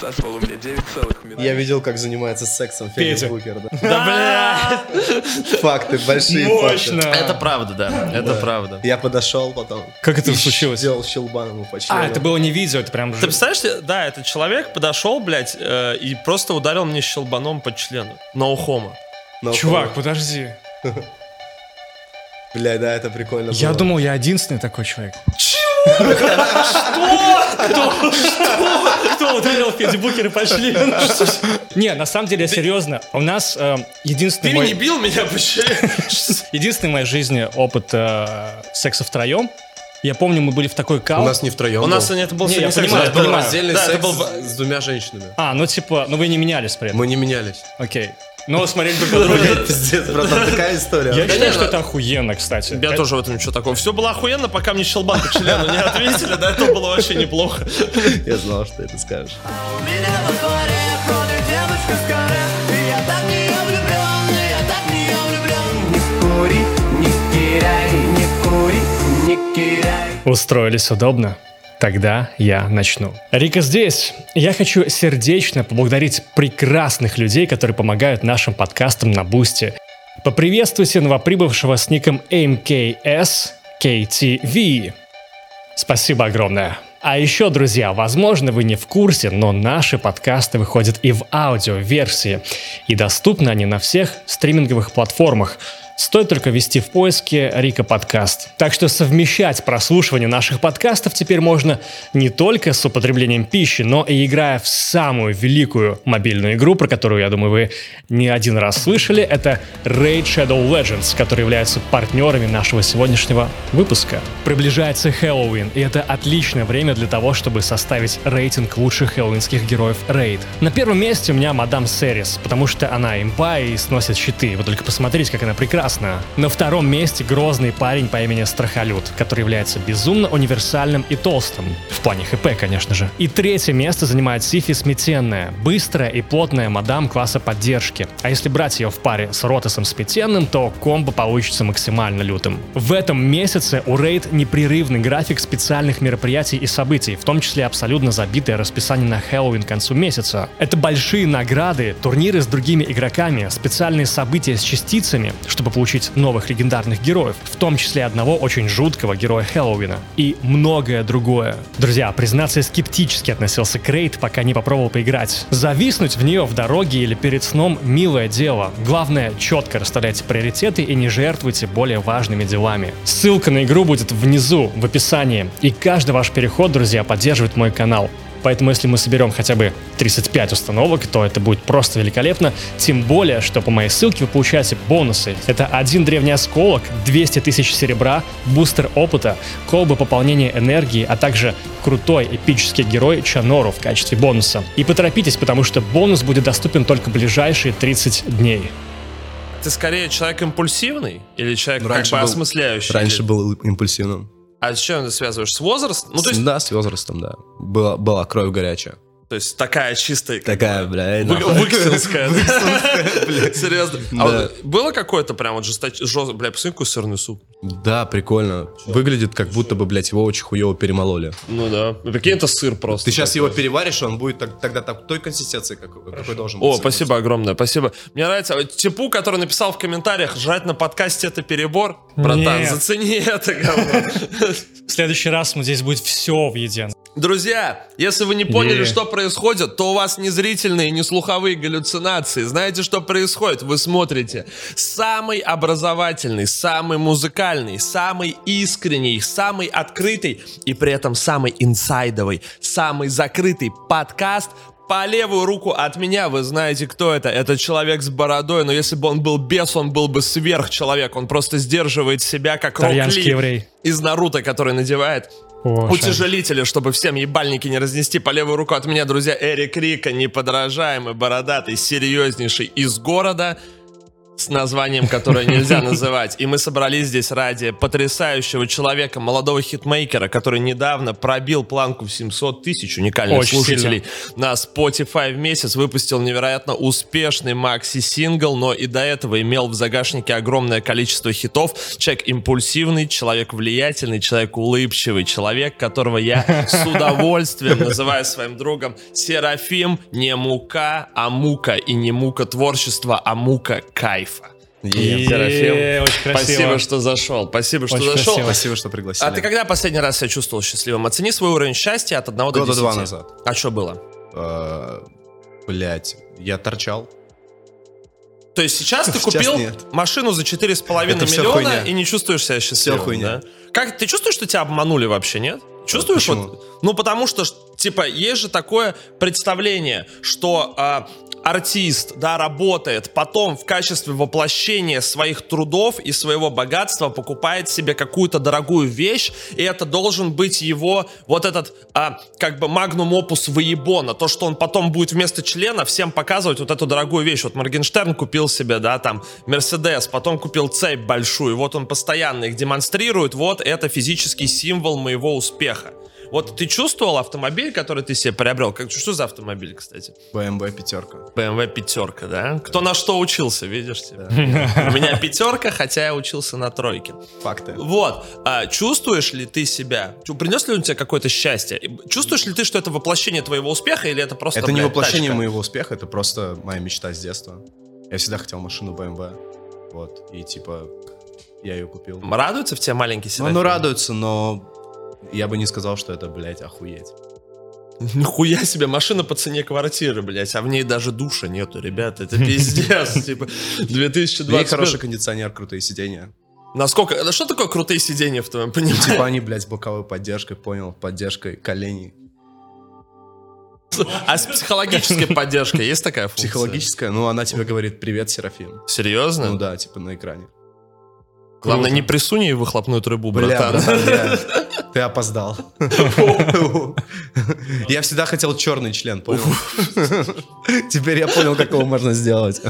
Сосал у меня 9 целых минут. Я видел, как занимается сексом Федя. Букер. Да. Да, Факты, большие Мощно. факты. Это правда, да, это правда. Я подошел потом. Как это случилось? Сделал щелбан ему по члену. А, это было не видео, это прям... Ты представляешь, да, этот человек подошел, блядь, э, и просто ударил мне щелбаном по члену. No homo. Но, Чувак, подожди. Бля, да, это прикольно Я было. думал, я единственный такой человек. Кто ударил Федя Букера по члену? Не, на самом деле, серьезно. У нас э, единственный Ты мой... не бил меня члену? Единственный в моей жизни опыт э, секса втроем. Я помню, мы были в такой кал. У нас не втроем У нас это был Не, я секс. понимаю, Это был это секс был... с двумя женщинами. А, ну типа, ну вы не менялись при этом. Мы не менялись. Окей. Но смотрели друг на друга. Пиздец, братан, такая история. Я считаю, что ну- это охуенно, кстати. Я тоже в этом ничего такого. Все было охуенно, пока мне щелбан по члену не ответили. Да, это было вообще неплохо. Я знал, что это скажешь. Устроились удобно? Тогда я начну. Рика здесь. Я хочу сердечно поблагодарить прекрасных людей, которые помогают нашим подкастам на Бусте. Поприветствуйте новоприбывшего с ником MKS KTV. Спасибо огромное. А еще, друзья, возможно, вы не в курсе, но наши подкасты выходят и в аудиоверсии. И доступны они на всех стриминговых платформах. Стоит только ввести в поиске Рика подкаст. Так что совмещать прослушивание наших подкастов теперь можно не только с употреблением пищи, но и играя в самую великую мобильную игру, про которую, я думаю, вы не один раз слышали. Это Raid Shadow Legends, которые являются партнерами нашего сегодняшнего выпуска. Приближается Хэллоуин, и это отличное время для того, чтобы составить рейтинг лучших хэллоуинских героев Raid. На первом месте у меня мадам Серис, потому что она импа и сносит щиты. Вы только посмотрите, как она прекрасна. На втором месте грозный парень по имени Страхолюд, который является безумно универсальным и толстым. В плане ХП, конечно же. И третье место занимает Сифи Сметенная, быстрая и плотная мадам класса поддержки. А если брать ее в паре с Ротосом Сметенным, то комбо получится максимально лютым. В этом месяце у Рейд непрерывный график специальных мероприятий и событий, в том числе абсолютно забитое расписание на Хэллоуин к концу месяца. Это большие награды, турниры с другими игроками, специальные события с частицами, чтобы получить новых легендарных героев, в том числе одного очень жуткого героя Хэллоуина. И многое другое. Друзья, признаться, я скептически относился к Рейд, пока не попробовал поиграть. Зависнуть в нее в дороге или перед сном – милое дело. Главное, четко расставляйте приоритеты и не жертвуйте более важными делами. Ссылка на игру будет внизу, в описании. И каждый ваш переход, друзья, поддерживает мой канал. Поэтому если мы соберем хотя бы 35 установок, то это будет просто великолепно. Тем более, что по моей ссылке вы получаете бонусы. Это один древний осколок, 200 тысяч серебра, бустер опыта, колбы пополнения энергии, а также крутой эпический герой Чанору в качестве бонуса. И поторопитесь, потому что бонус будет доступен только ближайшие 30 дней. Ты скорее человек импульсивный или человек Ну, как бы был- осмысляющий? Раньше был импульсивным. А с чем ты связываешь? С возрастом? Ну, то есть, Да, с возрастом, да. Была, была кровь горячая. То есть такая чистая... Такая, бля, вы- нахуй. Выксинская. Серьезно. А было какое-то прям вот жестко... Бля, посмотри, какой сырный суп. Да, прикольно. Выглядит, как будто бы, блядь, его очень хуево перемололи. Ну да. Ну, Прикинь, это сыр просто. Ты сейчас его переваришь, он будет тогда так- той консистенции, как, какой должен быть. О, спасибо огромное, спасибо. Мне нравится. Типу, который написал в комментариях, жрать на подкасте это перебор. Братан, зацени это говно. В следующий раз здесь будет все в еде. Друзья, если вы не поняли, Е. что происходит, то у вас не зрительные, не слуховые галлюцинации. Знаете, что происходит? Вы смотрите самый образовательный, самый музыкальный, самый искренний, самый открытый и при этом самый инсайдовый, самый закрытый подкаст по левую руку от меня вы знаете, кто это. Это человек с бородой, но если бы он был бес, он был бы сверхчеловек. Он просто сдерживает себя, как Рок Итальянский Ли еврей. из Наруто, который надевает О, утяжелители, чтобы всем ебальники не разнести по левую руку от меня, друзья, Эрик Рика, неподражаемый, бородатый, серьезнейший из города. С названием, которое нельзя называть. И мы собрались здесь ради потрясающего человека, молодого хитмейкера, который недавно пробил планку в 700 тысяч уникальных Очень слушателей на Spotify в месяц, выпустил невероятно успешный макси-сингл, но и до этого имел в загашнике огромное количество хитов. Человек импульсивный, человек влиятельный, человек улыбчивый, человек, которого я с удовольствием называю своим другом Серафим не мука, а мука, и не мука творчества, а мука кайфа. Серафим, очень красиво. Спасибо, что зашел. Спасибо, что Очень зашел. красиво. Спасибо, что пригласили. А ты когда последний раз себя чувствовал счастливым? Оцени свой уровень счастья от 1 до 10. Года два назад. А что было? Блять, я торчал. То есть сейчас ты купил машину за 4,5 Это всё миллиона и не чувствуешь себя счастливым, хуйня. да? Как, ты чувствуешь, что тебя обманули вообще, нет? Чувствуешь? Почему? Вот, ну, потому что, типа, есть же такое представление, что а, артист, да, работает, потом в качестве воплощения своих трудов и своего богатства покупает себе какую-то дорогую вещь, и это должен быть его вот этот, а, как бы, магнум опус выебона, то, что он потом будет вместо члена всем показывать вот эту дорогую вещь. Вот Моргенштерн купил себе, да, там, Мерседес, потом купил цепь большую, вот он постоянно их демонстрирует, вот это физический символ моего успеха. Вот ты чувствовал автомобиль, который ты себе приобрел? Как, что за автомобиль, кстати? BMW пятерка. BMW пятерка, да? Кто на что учился, видишь? тебя? У меня пятерка, хотя я учился на тройке. Факты. Вот, а чувствуешь ли ты себя? Принес ли он тебе какое-то счастье? Чувствуешь ли ты, что это воплощение твоего успеха или это просто Это не блядь, воплощение тачка? моего успеха, это просто моя мечта с детства. Я всегда хотел машину BMW. Вот. И типа, я ее купил. Радуется в тебе маленький Ну, Серафим? оно радуется, но я бы не сказал, что это, блядь, охуеть. Нихуя себе, машина по цене квартиры, блядь, а в ней даже душа нету, ребята, это пиздец, типа, У меня 2020. хороший кондиционер, крутые сиденья. Насколько, что такое крутые сиденья в твоем понимании? Типа они, блядь, с боковой поддержкой, понял, поддержкой коленей. А с психологической поддержкой есть такая функция? Психологическая, ну она тебе говорит «Привет, Серафим». Серьезно? Ну да, типа на экране. Главное, не присунь ей выхлопную трубу, Бля, братан. братан, я- ты опоздал. Я всегда хотел черный член, понял? Теперь я понял, как его можно сделать.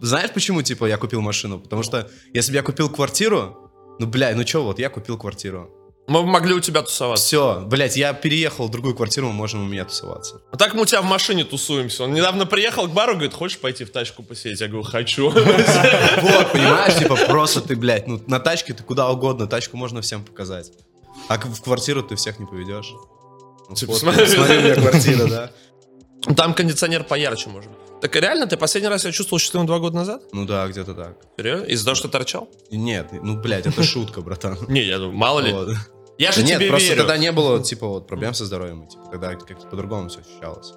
Знаешь, почему, типа, я купил машину? Потому что если бы я купил квартиру, ну, бля, ну чё, вот я купил квартиру. Мы могли у тебя тусоваться. Все, блядь, я переехал в другую квартиру, мы можем у меня тусоваться. А так мы у тебя в машине тусуемся. Он недавно приехал к бару, говорит, хочешь пойти в тачку посидеть? Я говорю, хочу. Вот, понимаешь, типа, просто ты, блядь, ну, на тачке ты куда угодно, тачку можно всем показать. А в квартиру ты всех не поведешь. Ну, Типа, смотри. смотри, у меня квартира, да. Там кондиционер поярче, может быть. Так реально, ты последний раз себя чувствовал счастливым два года назад? Ну да, где-то так. Серьезно? Из-за того, что торчал? Нет, ну, блядь, это шутка, братан. Не, я думаю, мало ли. Я же Да Нет, тебе просто верю. тогда не было, типа, вот, проблем со здоровьем, и, типа, тогда как-то по-другому все ощущалось.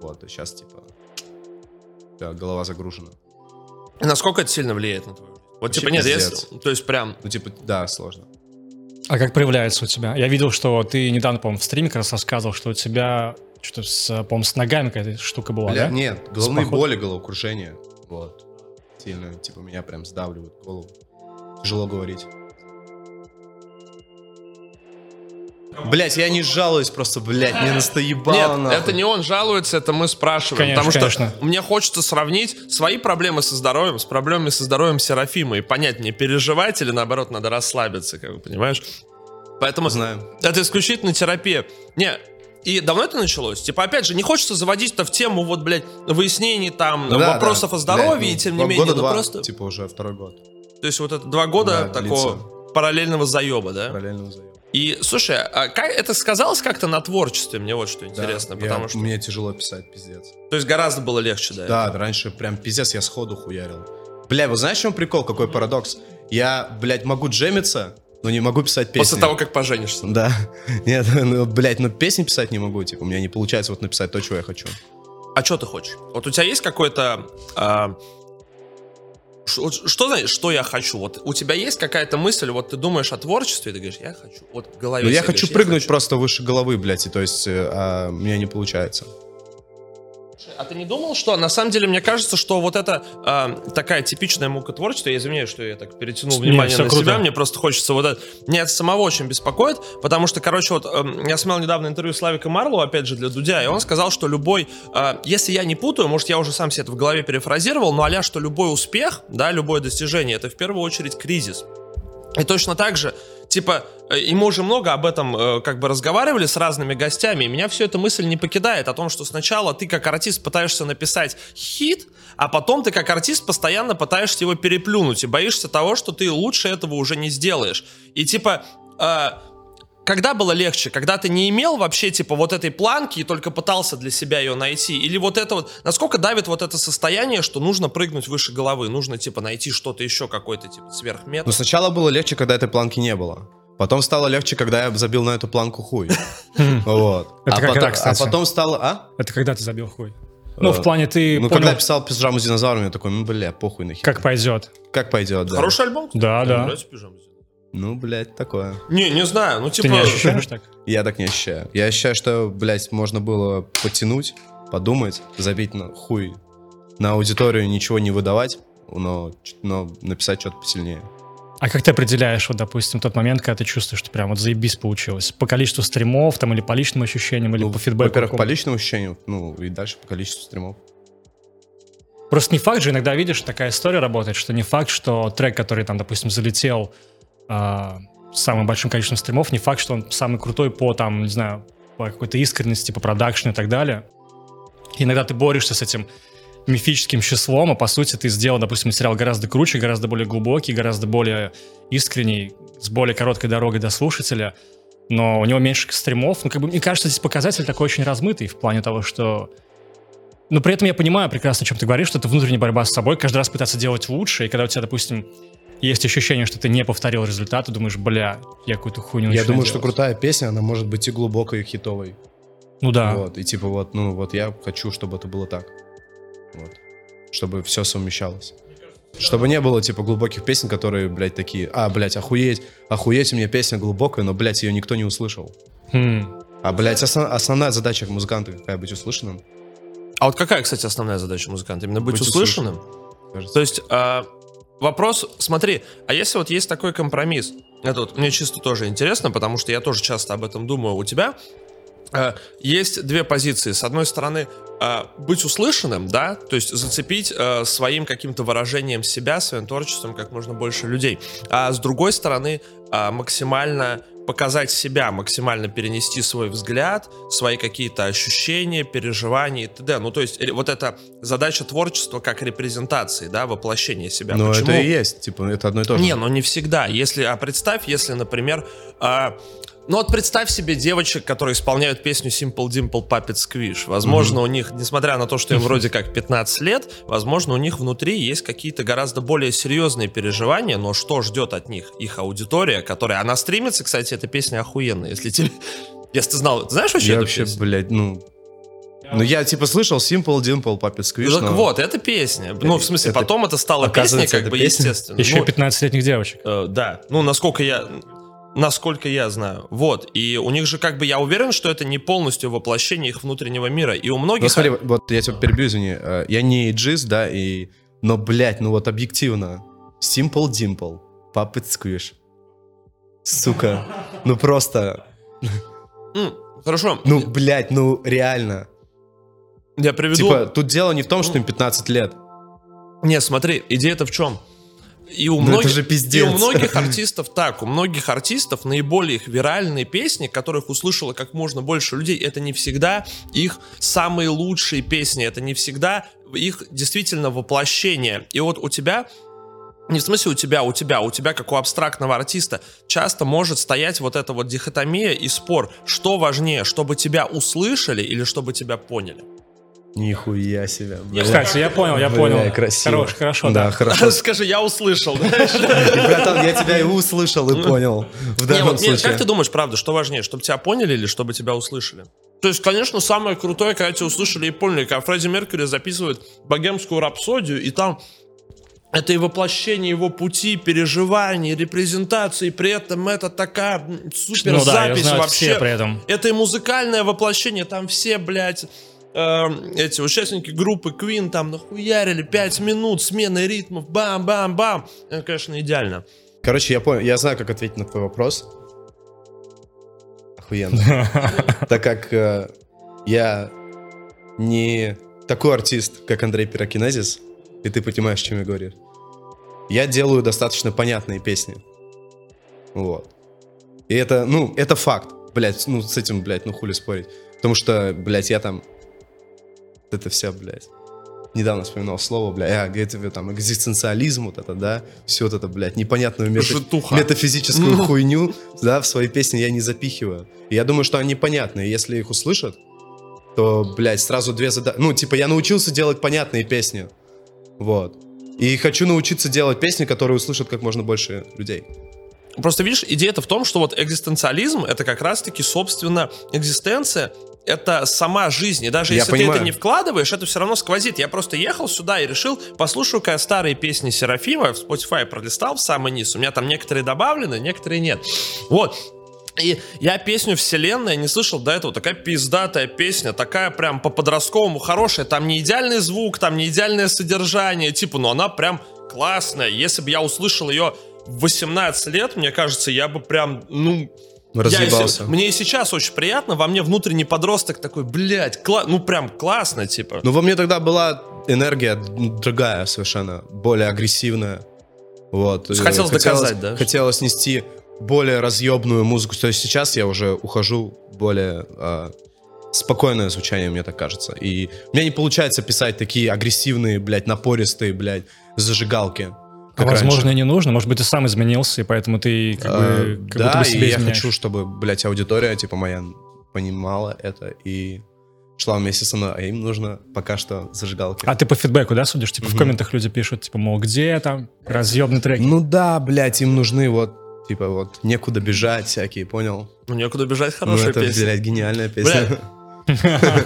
Вот, а сейчас, типа, да, голова загружена. Насколько это сильно влияет на твою жизнь? Вот Вообще типа нет, если, то есть прям Ну, типа, да, сложно. А как проявляется у тебя? Я видел, что ты недавно, по-моему, в стриме как раз рассказывал, что у тебя что-то с, по-моему, с ногами какая-то штука была, Бля, да? Нет, головные поход- боли, головокружение. Вот. Сильно, типа, меня прям сдавливают голову. Тяжело говорить. Блять, я не жалуюсь, просто, блядь, мне настоебало Нет, нахуй. это не он жалуется, это мы спрашиваем. Конечно, потому что конечно. мне хочется сравнить свои проблемы со здоровьем с проблемами со здоровьем Серафима и понять, мне переживать или наоборот надо расслабиться, как бы, понимаешь? Поэтому Знаю. это исключительно терапия. Не, и давно это началось? Типа, опять же, не хочется заводить-то в тему, вот, блядь, выяснений там, Ну да, вопросов да. о здоровье, Блядь, и тем ну, не менее, Года ну два, просто... типа, уже второй год. То есть вот это два года Да, такого параллельного заеба, да? Параллельного заема. И, слушай, а как это сказалось как-то на творчестве? Мне вот что интересно, Да, потому я- что... Мне тяжело писать, пиздец. То есть гораздо было легче, да? Да, раньше прям пиздец я сходу хуярил. Бля, вы знаешь, в чем прикол? Какой парадокс? Я, блядь, могу джемиться, но не могу писать песни. После того, как поженишься. Да. Нет, ну, блядь, ну песни писать не могу, типа, у меня не получается вот написать то, чего я хочу. А что ты хочешь? Вот у тебя есть какой-то... а, вот что знаешь, что я хочу? Вот у тебя есть какая-то мысль, вот ты думаешь о творчестве, и ты говоришь, я хочу. Вот в голове Ну, я хочу говоришь, прыгнуть хочу. просто выше головы, блядь, и то есть, э, а у меня не получается. А ты не думал, что на самом деле мне кажется, что вот это э, такая типичная мука творчества, я извиняюсь, что я так перетянул Не, внимание на круто. себя, мне просто хочется вот это... Меня это самого очень беспокоит, потому что, короче, вот эм, я смотрел недавно интервью Славика Марлу, опять же, для Дудя, и он сказал, что любой... э, если я не путаю, может, я уже сам себе это в голове перефразировал, но а что любой успех, да, любое достижение, это в первую очередь кризис. И точно так же, типа, э, и мы уже много об этом э, как бы разговаривали с разными гостями, и меня все эта мысль не покидает о том, что сначала ты как артист пытаешься написать хит, а потом ты как артист постоянно пытаешься его переплюнуть и боишься того, что ты лучше этого уже не сделаешь. И типа... э, когда было легче? Когда ты не имел вообще, типа, вот этой планки и только пытался для себя ее найти? Или вот это вот... Насколько давит вот это состояние, что нужно прыгнуть выше головы? Нужно, типа, найти что-то еще, какой-то, типа, сверхметод? Ну, сначала было легче, когда этой планки не было. Потом стало легче, когда я забил на эту планку хуй. Вот. Это А когда, потом- А потом стало... А? Это когда ты забил хуй? Ну, в Э, плане ты Ну, понял, когда я писал пижаму с динозаврами, я такой, ну, бля, похуй нахер. как пойдет. Как пойдет, да. Хороший альбом? кстати. Да, Мне да. нравится «Пижама». Ну, блядь, такое. Не, не знаю, ну Ты типа... не ощущаешь так? Я так не ощущаю. Я ощущаю, что, блядь, можно было потянуть, подумать, забить на хуй на аудиторию, ничего не выдавать, но, но написать что-то посильнее. А как ты определяешь, вот, допустим, тот момент, когда ты чувствуешь, что прям вот заебись получилось? По количеству стримов, там, или по личным ощущениям, или Ну, по фидбэку? Во-первых, по личному ощущению, ну, и дальше по количеству стримов. Просто не факт же, иногда видишь, такая история работает, что не факт, что трек, который там, допустим, залетел а, с самым большим количеством стримов, не факт, что он самый крутой по, там, не знаю, по какой-то искренности, по продакшну и так далее. Иногда ты борешься с этим мифическим числом, а по сути ты сделал, допустим, материал гораздо круче, гораздо более глубокий, гораздо более искренний, с более короткой дорогой до слушателя, но у него меньше стримов. Ну, как бы, мне кажется, здесь показатель такой очень размытый в плане того, что но при этом я понимаю прекрасно, о чем ты говоришь, что это внутренняя борьба с собой, каждый раз пытаться делать лучше, и когда у тебя, допустим, есть ощущение, что ты не повторил результат, ты думаешь, бля, я какую-то хуйню Я думаю, что делать». крутая песня, она может быть и глубокой, и хитовой. Ну да. Вот, и типа вот, ну вот я хочу, чтобы это было так. Вот. Чтобы все совмещалось. Чтобы не было, типа, глубоких песен, которые, блядь, такие, а, блядь, охуеть, охуеть, у меня песня глубокая, но, блядь, ее никто не услышал. Хм. А, блядь, основ- основная задача музыканта какая быть услышанным, А вот какая, кстати, основная задача музыканта? Именно быть, Быть услышанным? кажется. То есть, а, вопрос, смотри, а если вот есть такой компромисс, это вот мне чисто тоже интересно, потому что я тоже часто об этом думаю у тебя, а, есть две позиции. С одной стороны, а, быть услышанным, да, то есть зацепить а, своим каким-то выражением себя, своим творчеством как можно больше людей. А с другой стороны, максимально показать себя, максимально перенести свой взгляд, свои какие-то ощущения, переживания и т.д. Ну, то есть, ре- вот эта задача творчества как репрезентации, да, воплощения себя. Но Почему? это и есть, типа, это одно и то же. Не, ну не всегда. Если, а представь, если, например, а, ну вот представь себе девочек, которые исполняют песню Simple Dimple Puppet Squish. Возможно, у них, несмотря на то, что им вроде как 15 лет, возможно, у них внутри есть какие-то гораздо более серьезные переживания, но что ждет от них их аудитория, которая... Она стримится, кстати, эта песня охуенная, если тебе... Если ты знал, ты знаешь вообще Я эту вообще, песню? блядь, ну... Ну, я, типа, слышал Simple Dimple Puppet Squish, Ну, так но- вот, это песня. Ну, в смысле, Это- потом это стало песней, как бы, песня? естественно. Еще Ну, 15-летних девочек. Э, да, ну насколько я, насколько я знаю, вот. И у них же как бы я уверен, что это не полностью воплощение их внутреннего мира. И у многих. Ну, смотри, вот я тебя перебью, извини. Э, Я не джиз, да, и... Но, блядь, ну вот объективно. Simple Dimple, Puppet Squish. Сука. Ну просто... М, хорошо. Ну, блядь, ну реально. я приведу. Типа, тут дело не в том, что им 15 лет. Не, смотри, идея-то в чем? И у, Ну, это многих, же пиздец. и у многих артистов так, у многих артистов наиболее их виральные песни, которых услышало как можно больше людей, это не всегда их самые лучшие песни, это не всегда их действительно воплощение. И вот у тебя не в смысле у тебя, у тебя, у тебя, как у абстрактного артиста, часто может стоять вот эта вот дихотомия и спор, что важнее, чтобы тебя услышали или чтобы тебя поняли. Нихуя себе. блядь. Кстати, я понял, я Бля, понял. красиво. Хорош, хорошо, да. да. хорошо. Скажи, я услышал. братан, я тебя и услышал, и понял. В данном случае. как ты думаешь, правда, что важнее, чтобы тебя поняли или чтобы тебя услышали? То есть, конечно, самое крутое, когда тебя услышали и поняли, когда Фредди Меркьюри записывает богемскую рапсодию, и там это и воплощение его пути, переживаний, репрезентации, при этом это такая супер Ну да, запись вообще. все при этом. Это и музыкальное воплощение, там все, блядь, э, эти участники группы Queen там нахуярили 5 минут смены ритмов, бам-бам-бам. Это, конечно, идеально. Короче, я понял, я знаю, как ответить на твой вопрос. Охуенно. Так как э, я не такой артист, как Андрей Пирокинезис, и ты понимаешь, о чем я говорю. Я делаю достаточно понятные песни. Вот. И это, ну, это факт. Блять, ну, с этим, блядь, ну, хули спорить. Потому что, блядь, я там... Это все, блядь. Недавно вспоминал слово, бля, я говорю тебе там экзистенциализм, вот это, да, все вот это, блядь, непонятную мета- метафизическую хуйню, да, в свои песни я не запихиваю. И я думаю, что они понятны, если их услышат, то, блядь, сразу две задачи. Ну, типа, я научился делать понятные песни, вот. И хочу научиться делать песни, которые услышат как можно больше людей. Просто видишь, идея-то в том, что вот экзистенциализм это как раз-таки, собственно, экзистенция это сама жизнь. И даже Я если ты понимаю. это не вкладываешь, это все равно сквозит. Я просто ехал сюда и решил, послушаю-ка я старые песни Серафима, в Spotify пролистал в самый низ. У меня там некоторые добавлены, некоторые нет. Вот. И я песню «Вселенная» не слышал до этого. Такая пиздатая песня, такая прям по-подростковому хорошая. Там не идеальный звук, там не идеальное содержание. Типа, но она прям классная. Если бы я услышал ее в 18 лет, мне кажется, я бы прям, ну... я Разъебался. се- мне и сейчас очень приятно, во мне внутренний подросток такой, блядь, кла- ну прям классно, типа. Ну, во мне тогда была энергия другая совершенно, более агрессивная. Вот. Э, Хотелось доказать, да? Хотелось нести более разъебную музыку. То есть сейчас я уже ухожу более а, спокойное звучание, мне так кажется. И у меня не получается писать такие агрессивные, блядь, напористые, блядь, зажигалки. А, как возможно, раньше. и не нужно. Может быть, ты сам изменился, и поэтому ты как, А, бы, как да, будто бы и себя я изменяешь. хочу, чтобы, блядь, аудитория, типа, моя понимала это и шла вместе со мной, а им нужно пока что зажигалки. А ты по фидбэку, да, судишь? Типа в комментах люди пишут, типа, мол, где там разъемный трек? Ну да, блядь, им нужны вот, типа, вот, некуда бежать всякие, понял? Ну некуда бежать, Ну хорошая это, песня. блядь, гениальная песня.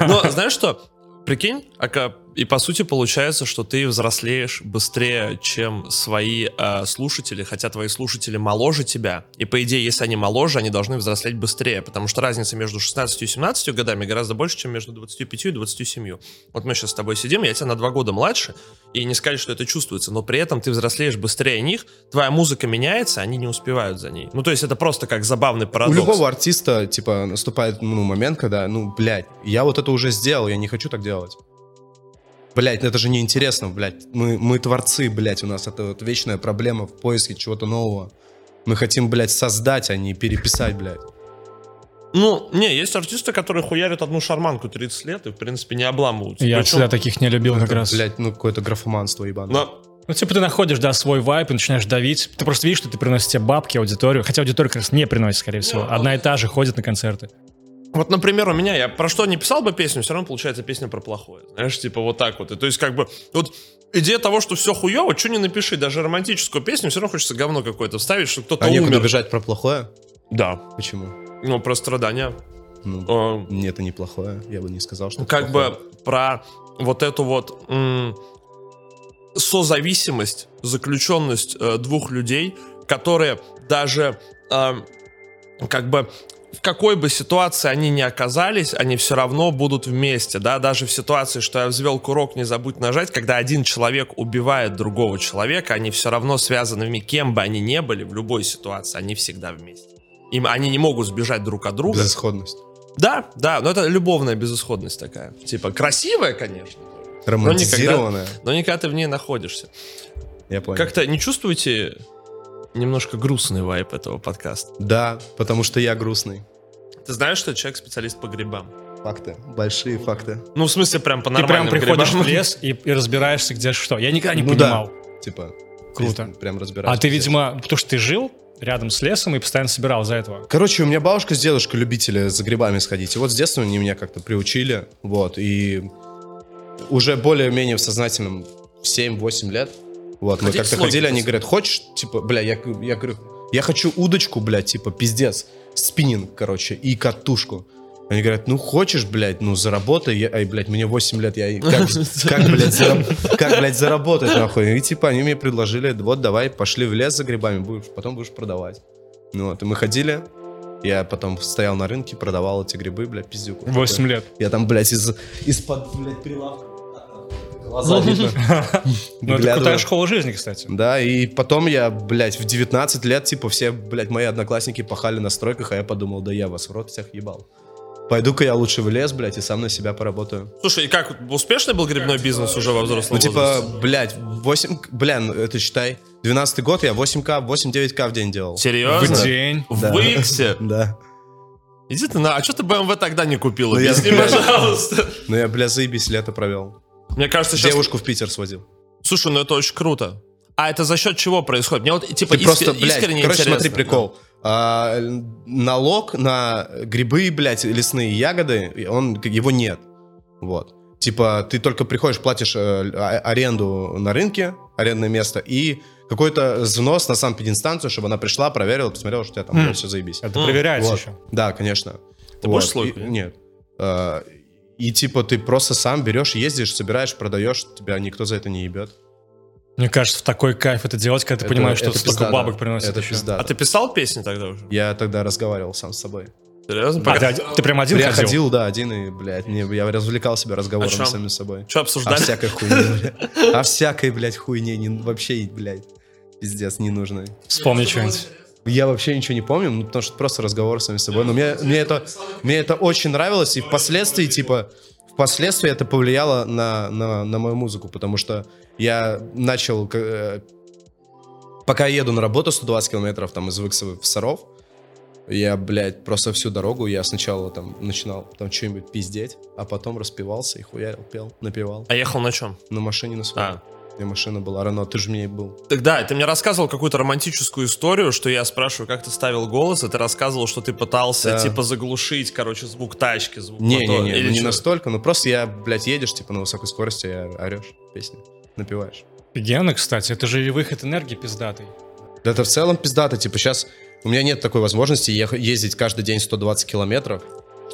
Но знаешь что? Прикинь, ака- и по сути получается, что ты взрослеешь быстрее, чем свои э, слушатели, хотя твои слушатели моложе тебя. И по идее, если они моложе, они должны взрослеть быстрее, потому что разница между 16 и 17 годами гораздо больше, чем между 25 и 27. Вот мы сейчас с тобой сидим, я тебя на два года младше, и не сказать, что это чувствуется, но при этом ты взрослеешь быстрее них, твоя музыка меняется, они не успевают за ней. Ну, то есть это просто как забавный У парадокс. любого артиста, типа, наступает ну, момент, когда, ну, блядь, я вот это уже сделал, я не хочу так делать. Блядь, ну это же неинтересно, блядь. Мы, мы творцы, блядь, у нас это вот вечная проблема в поиске чего-то нового. Мы хотим, блядь, создать, а не переписать, блядь. Ну, не, есть артисты, которые хуярят одну шарманку 30 лет и, в принципе, не обламываются. Я Причем- всегда таких не любил как Это, раз. Блядь, ну какое-то графоманство ебаное. Но, Ну, типа, ты находишь, да, свой вайп и начинаешь давить. Ты просто видишь, что ты приносишь тебе бабки, аудиторию. Хотя аудитория как раз не приносит, скорее всего. Одна и та же ходит на концерты. Вот, например, у меня, я про что не писал бы песню, все равно получается песня про плохое. Знаешь, типа вот так вот. И то есть, как бы, вот идея того, что все хуево, что не напиши, даже романтическую песню, все равно хочется говно какое-то вставить, что кто-то а некуда умер. бежать про плохое? Да, Почему? ну, про страдания. Ну, Э, нет, это неплохое. Я бы не сказал, что как плохое. бы про вот эту вот м, созависимость, заключенность э, двух людей, которые даже э, как бы в какой бы ситуации они ни оказались, они все равно будут вместе, да, даже в ситуации, что я взвел курок, не забудь нажать, когда один человек убивает другого человека, они все равно связаны кем бы они ни были, в любой ситуации, они всегда вместе. Им, они не могут сбежать друг от друга. Безысходность. Да, да, но это любовная безысходность такая. Типа, красивая, конечно, Романтизированная. но никогда ты в ней находишься. Я понял. Как-то не чувствуете немножко грустный вайп этого подкаста? Да, потому что я грустный. Ты знаешь, что человек специалист по грибам? Факты. Большие факты. Ну, в смысле, прям по Ты прям приходишь грибам. в лес и, и разбираешься, где что. Я никогда не Ну да. понимал. Типа, Круто. Прям разбираюсь. А ты, видимо, потому что ты жил рядом с лесом и постоянно собирал за этого. Короче, у меня бабушка с дедушкой любители за грибами сходить. И вот с детства они меня как-то приучили. Вот. И уже более-менее в сознательном в 7-8 лет. Вот, мы как-то ходили, они просто. говорят, хочешь, типа, бля, я, я говорю, я хочу удочку, блядь, типа, пиздец, спиннинг, короче, и катушку. Они говорят, ну хочешь, блядь, ну заработай. Я, ай, блядь, мне 8 лет, я как, как, блядь, зараб- как, блядь, заработать, нахуй? И типа они мне предложили, вот давай, пошли в лес за грибами, будешь, потом будешь продавать. Ну вот, и мы ходили, Я потом стоял на рынке, продавал эти грибы, блядь, пиздюку. 8 лет. Я там, блядь, из, из-под, блядь, прилавка глаза видно. Ну, это крутая школа жизни, кстати. Да, и потом я, блядь, в 19 лет, типа, все, блядь, мои одноклассники пахали на стройках, а я подумал, да я вас в рот всех ебал. Пойду-ка я лучше в лес, блядь, и сам на себя поработаю. Слушай, и как, успешный был грибной бизнес уже во взрослом Ну, типа, блядь, 8, бля, ну, это считай, 12 год я 8к, 8-9к в день делал. Серьезно? В день. В Да. Иксе? Да. Иди ты на... А что ты BMW тогда не купил? Ну, я- Объясни, пожалуйста. Ну, я, бля, заебись лето провел. Мне кажется, сейчас... Девушку в Питер сводил. Слушай, ну это очень круто. А это за счет чего происходит? Мне вот, типа, Ты иск- просто, блядь, искренне короче, интересно. смотри, прикол. А, налог на грибы, блядь, лесные ягоды, он, его нет. Вот. Типа, ты только приходишь, платишь э, а- аренду на рынке, арендное место, и какой-то взнос на сам пединстанцию, чтобы она пришла, проверила, посмотрела, что у тебя там, блядь, все заебись. Это М, проверяется Вот. еще. Да, конечно. Ты будешь слойку, И- нет? Нет. А, И типа ты просто сам берешь, ездишь, собираешь, продаешь, тебя никто за это не ебет. Мне кажется, в такой кайф это делать, когда ты Это- понимаешь, что это столько пизда, бабок да. приносит Это еще. пизда. А ты писал песни тогда уже? Я тогда разговаривал сам с собой. Серьезно? А, ты, ты прям один я ходил? ходил, да, один, и, блядь, мне, я развлекал себя разговорами О чем? с самим собой. Что О обсуждали? всякой хуйне, блядь. О всякой, блядь, хуйне, не- вообще, блядь, пиздец, ненужной. Вспомни что-нибудь. Я вообще ничего не помню, ну, потому что просто разговор с самим собой. Но мне, мне, это, мне это очень нравилось, и впоследствии, типа, впоследствии это повлияло на, на, на мою музыку, потому что я начал, э, пока я еду на работу 120 километров там из Выксовы в Саров, я, блядь, просто всю дорогу, я сначала там начинал там что-нибудь пиздеть, а потом распевался и хуярил, пел, напевал. А ехал на чем? На машине на своей. А. У меня машина была, Рено, ты же в ней был. Так да, ты мне рассказывал какую-то романтическую историю, что я спрашиваю, как ты ставил голос, и ты рассказывал, что ты пытался, Да. типа, заглушить, короче, звук тачки, звук мотора. Не-не-не, Или ну не настолько, ну просто я, блядь, едешь, типа, на высокой скорости, и орешь песни, напиваешь. Офигенно, кстати. Это же и выход энергии пиздатый. Да это в целом пиздато, типа, сейчас у меня нет такой возможности ездить каждый день 120 километров,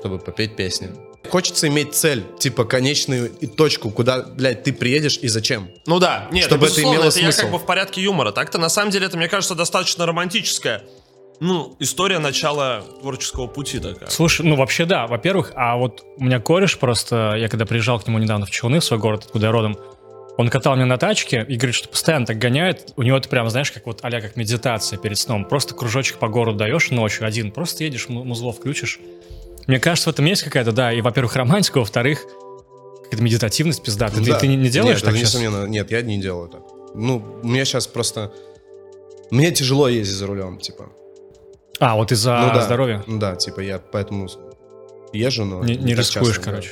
чтобы попеть песни. Хочется иметь цель, типа, конечную и точку, куда, блядь, ты приедешь и зачем. Ну да, нет, Чтобы это безусловно, имело это я смысл. как бы в порядке юмора. Так-то, на самом деле, это, мне кажется, достаточно романтическая, ну, история начала творческого пути такая. Слушай, ну вообще да. Во-первых, а вот у меня кореш просто, я когда приезжал к нему недавно в Челны, в свой город, откуда я родом, он катал меня на тачке и говорит, что постоянно так гоняет. У него это прям, знаешь, как вот а как медитация перед сном. Просто кружочек по городу даешь ночью один, просто едешь, му- музло включишь. Мне кажется, в этом есть какая-то, да, и, во-первых, романтика, во-вторых, какая-то медитативность пиздатая. Ты, Да. ты не, не делаешь нет, так это сейчас? несомненно, нет, я не делаю так. Ну, у меня сейчас просто... Мне тяжело ездить за рулем, типа. А, вот из-за ну, да. здоровья? Ну да, типа, я поэтому езжу, но... Не, не рискуешь, часто, короче.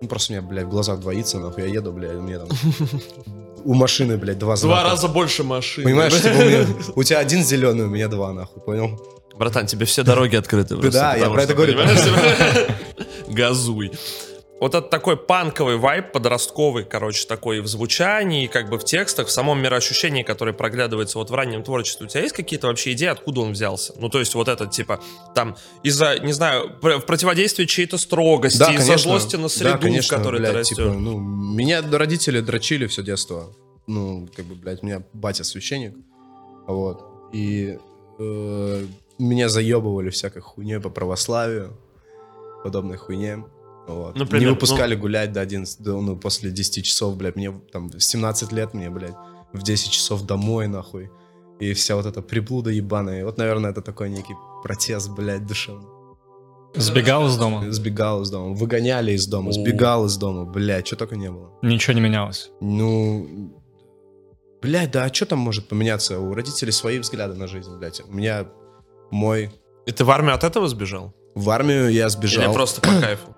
Ну, просто у меня, блядь, в глазах двоится, нахуй, я еду, блядь, у меня там... У машины, блядь, два Два раза больше машин. Понимаешь, типа, у тебя один зеленый, у меня два, нахуй, понял? Братан, тебе все дороги открыты. да, я про это говорю. Газуй. Вот это такой панковый вайб, подростковый, короче, такой в звучании, как бы в текстах, в самом мироощущении, которое проглядывается вот в раннем творчестве. У тебя есть какие-то вообще идеи, откуда он взялся? Ну, то есть вот этот, типа, там, из-за, не знаю, в противодействии чьей-то строгости, из-за злости на среду, Да, конечно, в которой блядь, ты растешь. типа, ну, меня родители дрочили все детство. Ну, как бы, блядь, у меня батя священник. Вот. И э, меня заебывали всякой хуйней по православию, подобной хуйне. Вот. Например, Не выпускали гулять до 11, до, ну, после 10 часов, блядь, мне там в 17 лет мне, блядь, в 10 часов домой, нахуй. И вся вот эта приблуда ебаная. И вот, наверное, это такой некий протест, блядь, душевный. Сбегал из дома? Сбегал из дома, выгоняли из дома, О. сбегал из дома, блядь, что только не было. Ничего не менялось. Ну, блядь, да а что там может поменяться? У родителей свои взгляды на жизнь, блядь. У меня мой... И ты в армию от этого сбежал? В армию я Или сбежал. просто по кайфу?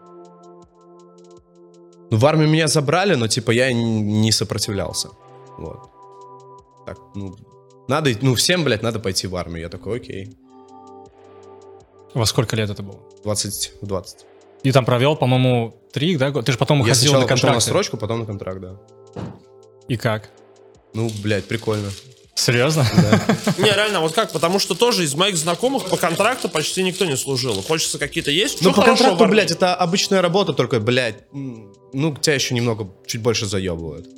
Ну, в армию меня забрали, но, типа, я не сопротивлялся. Вот. Так, ну, надо, ну, всем, блядь, надо пойти в армию. Я такой, окей. Во сколько лет это было? 20, 20. И там провел, по-моему, три, да? года? Ты же потом я уходил сначала на пошел на контракт. срочку, потом на контракт, да. И как? Ну, блядь, прикольно. Серьезно? Не, реально, вот как? Потому что тоже из моих знакомых по контракту почти никто не служил. Хочется какие-то есть. Ну, по контракту, блядь, это обычная работа, только, блядь, ну, тебя еще немного, чуть больше заебывают,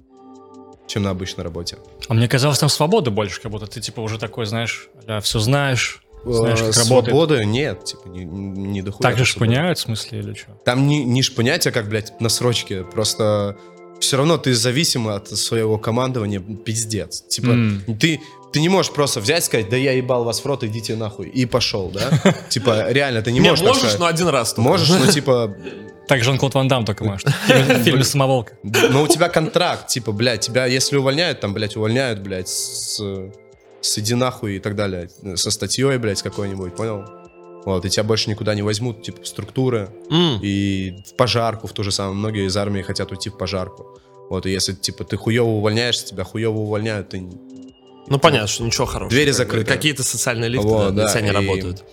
чем на обычной работе. А мне казалось, там свободы больше, как будто ты, типа, уже такой, знаешь, все знаешь, Знаешь, э, как работает? свободы нет, типа, не, не дохуя. Так же шпыняют, в смысле, или что? Там не, не шпынять, а как, блядь, на срочке. Просто все равно ты зависим от своего командования, пиздец. Типа, М. ты, ты не можешь просто взять и сказать, да я ебал вас в рот, идите нахуй. И пошел, да? Типа, реально, ты не можешь можешь, но один раз. Можешь, но типа, Так Жан-Клод Ван Дам только может. В фильме- в фильме «Самоволка». но у тебя контракт, типа, блядь, тебя, если увольняют, там, блядь, увольняют, блядь, с, с иди нахуй и так далее, со статьей, блядь, какой-нибудь, понял? Вот, и тебя больше никуда не возьмут, типа, в структуры. М. И в пожарку в ту же самую. Многие из армии хотят уйти в пожарку. Вот, и если, типа, ты хуево увольняешься, тебя хуево увольняют, ты... Ну, понятно, что ничего хорошего. Двери закрыты. Какие-то социальные лифты Вот, да, да, не и- работают.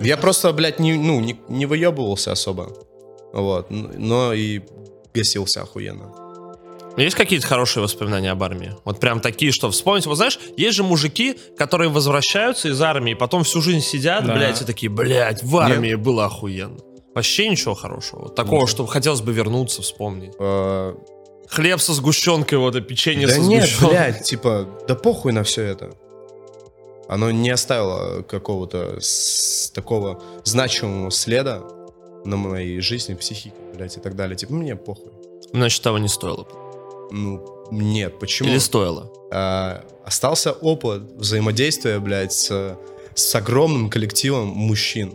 Я просто, блядь, не, ну, не, не выебывался особо. Вот, но и гасился охуенно. Есть какие-то хорошие воспоминания об армии? Вот прям такие, что вспомнить. Вот знаешь, есть же мужики, которые возвращаются из армии, потом всю жизнь сидят, Да. блядь, и такие, блядь, в армии было охуенно. Вообще ничего хорошего. Вот такого, Ничего. что хотелось бы вернуться, вспомнить. Э, Хлеб со сгущенкой, вот, и печенье да со нет, сгущенкой. блядь, типа, да похуй на все это. Оно не оставило какого-то такого значимого следа на моей жизни, психике, блядь, и так далее. Типа, мне похуй. Значит, того не стоило. Ну, нет, почему? Или стоило? А, остался опыт взаимодействия, блядь, с, с огромным коллективом мужчин.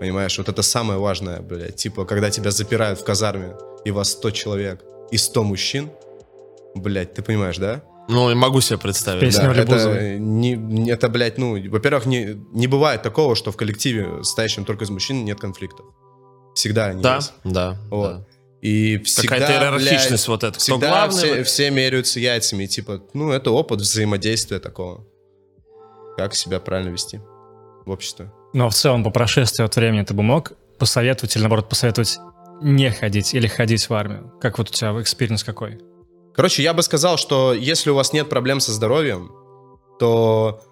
Понимаешь, вот это самое важное, блядь. Типа, когда тебя запирают в казарме, и вас 100 человек, и 100 мужчин, блядь, ты понимаешь, да? Ну, и могу себе представить. Песня да, это, не, не- это, блядь, ну, во-первых, не, не бывает такого, что в коллективе, состоящем только из мужчин, нет конфликтов. Всегда они Да, есть. да, Вот. да. И всегда, Какая-то иерархичность блядь, вот эта. Кто Всегда главный? все, вот- все меряются яйцами. Типа, ну, это опыт взаимодействия такого. Как себя правильно вести в обществе. Но в целом, по прошествии от времени, ты бы мог посоветовать или, наоборот, посоветовать не ходить или ходить в армию? Как вот у тебя experience какой? Короче, я бы сказал, что если у вас нет проблем со здоровьем, то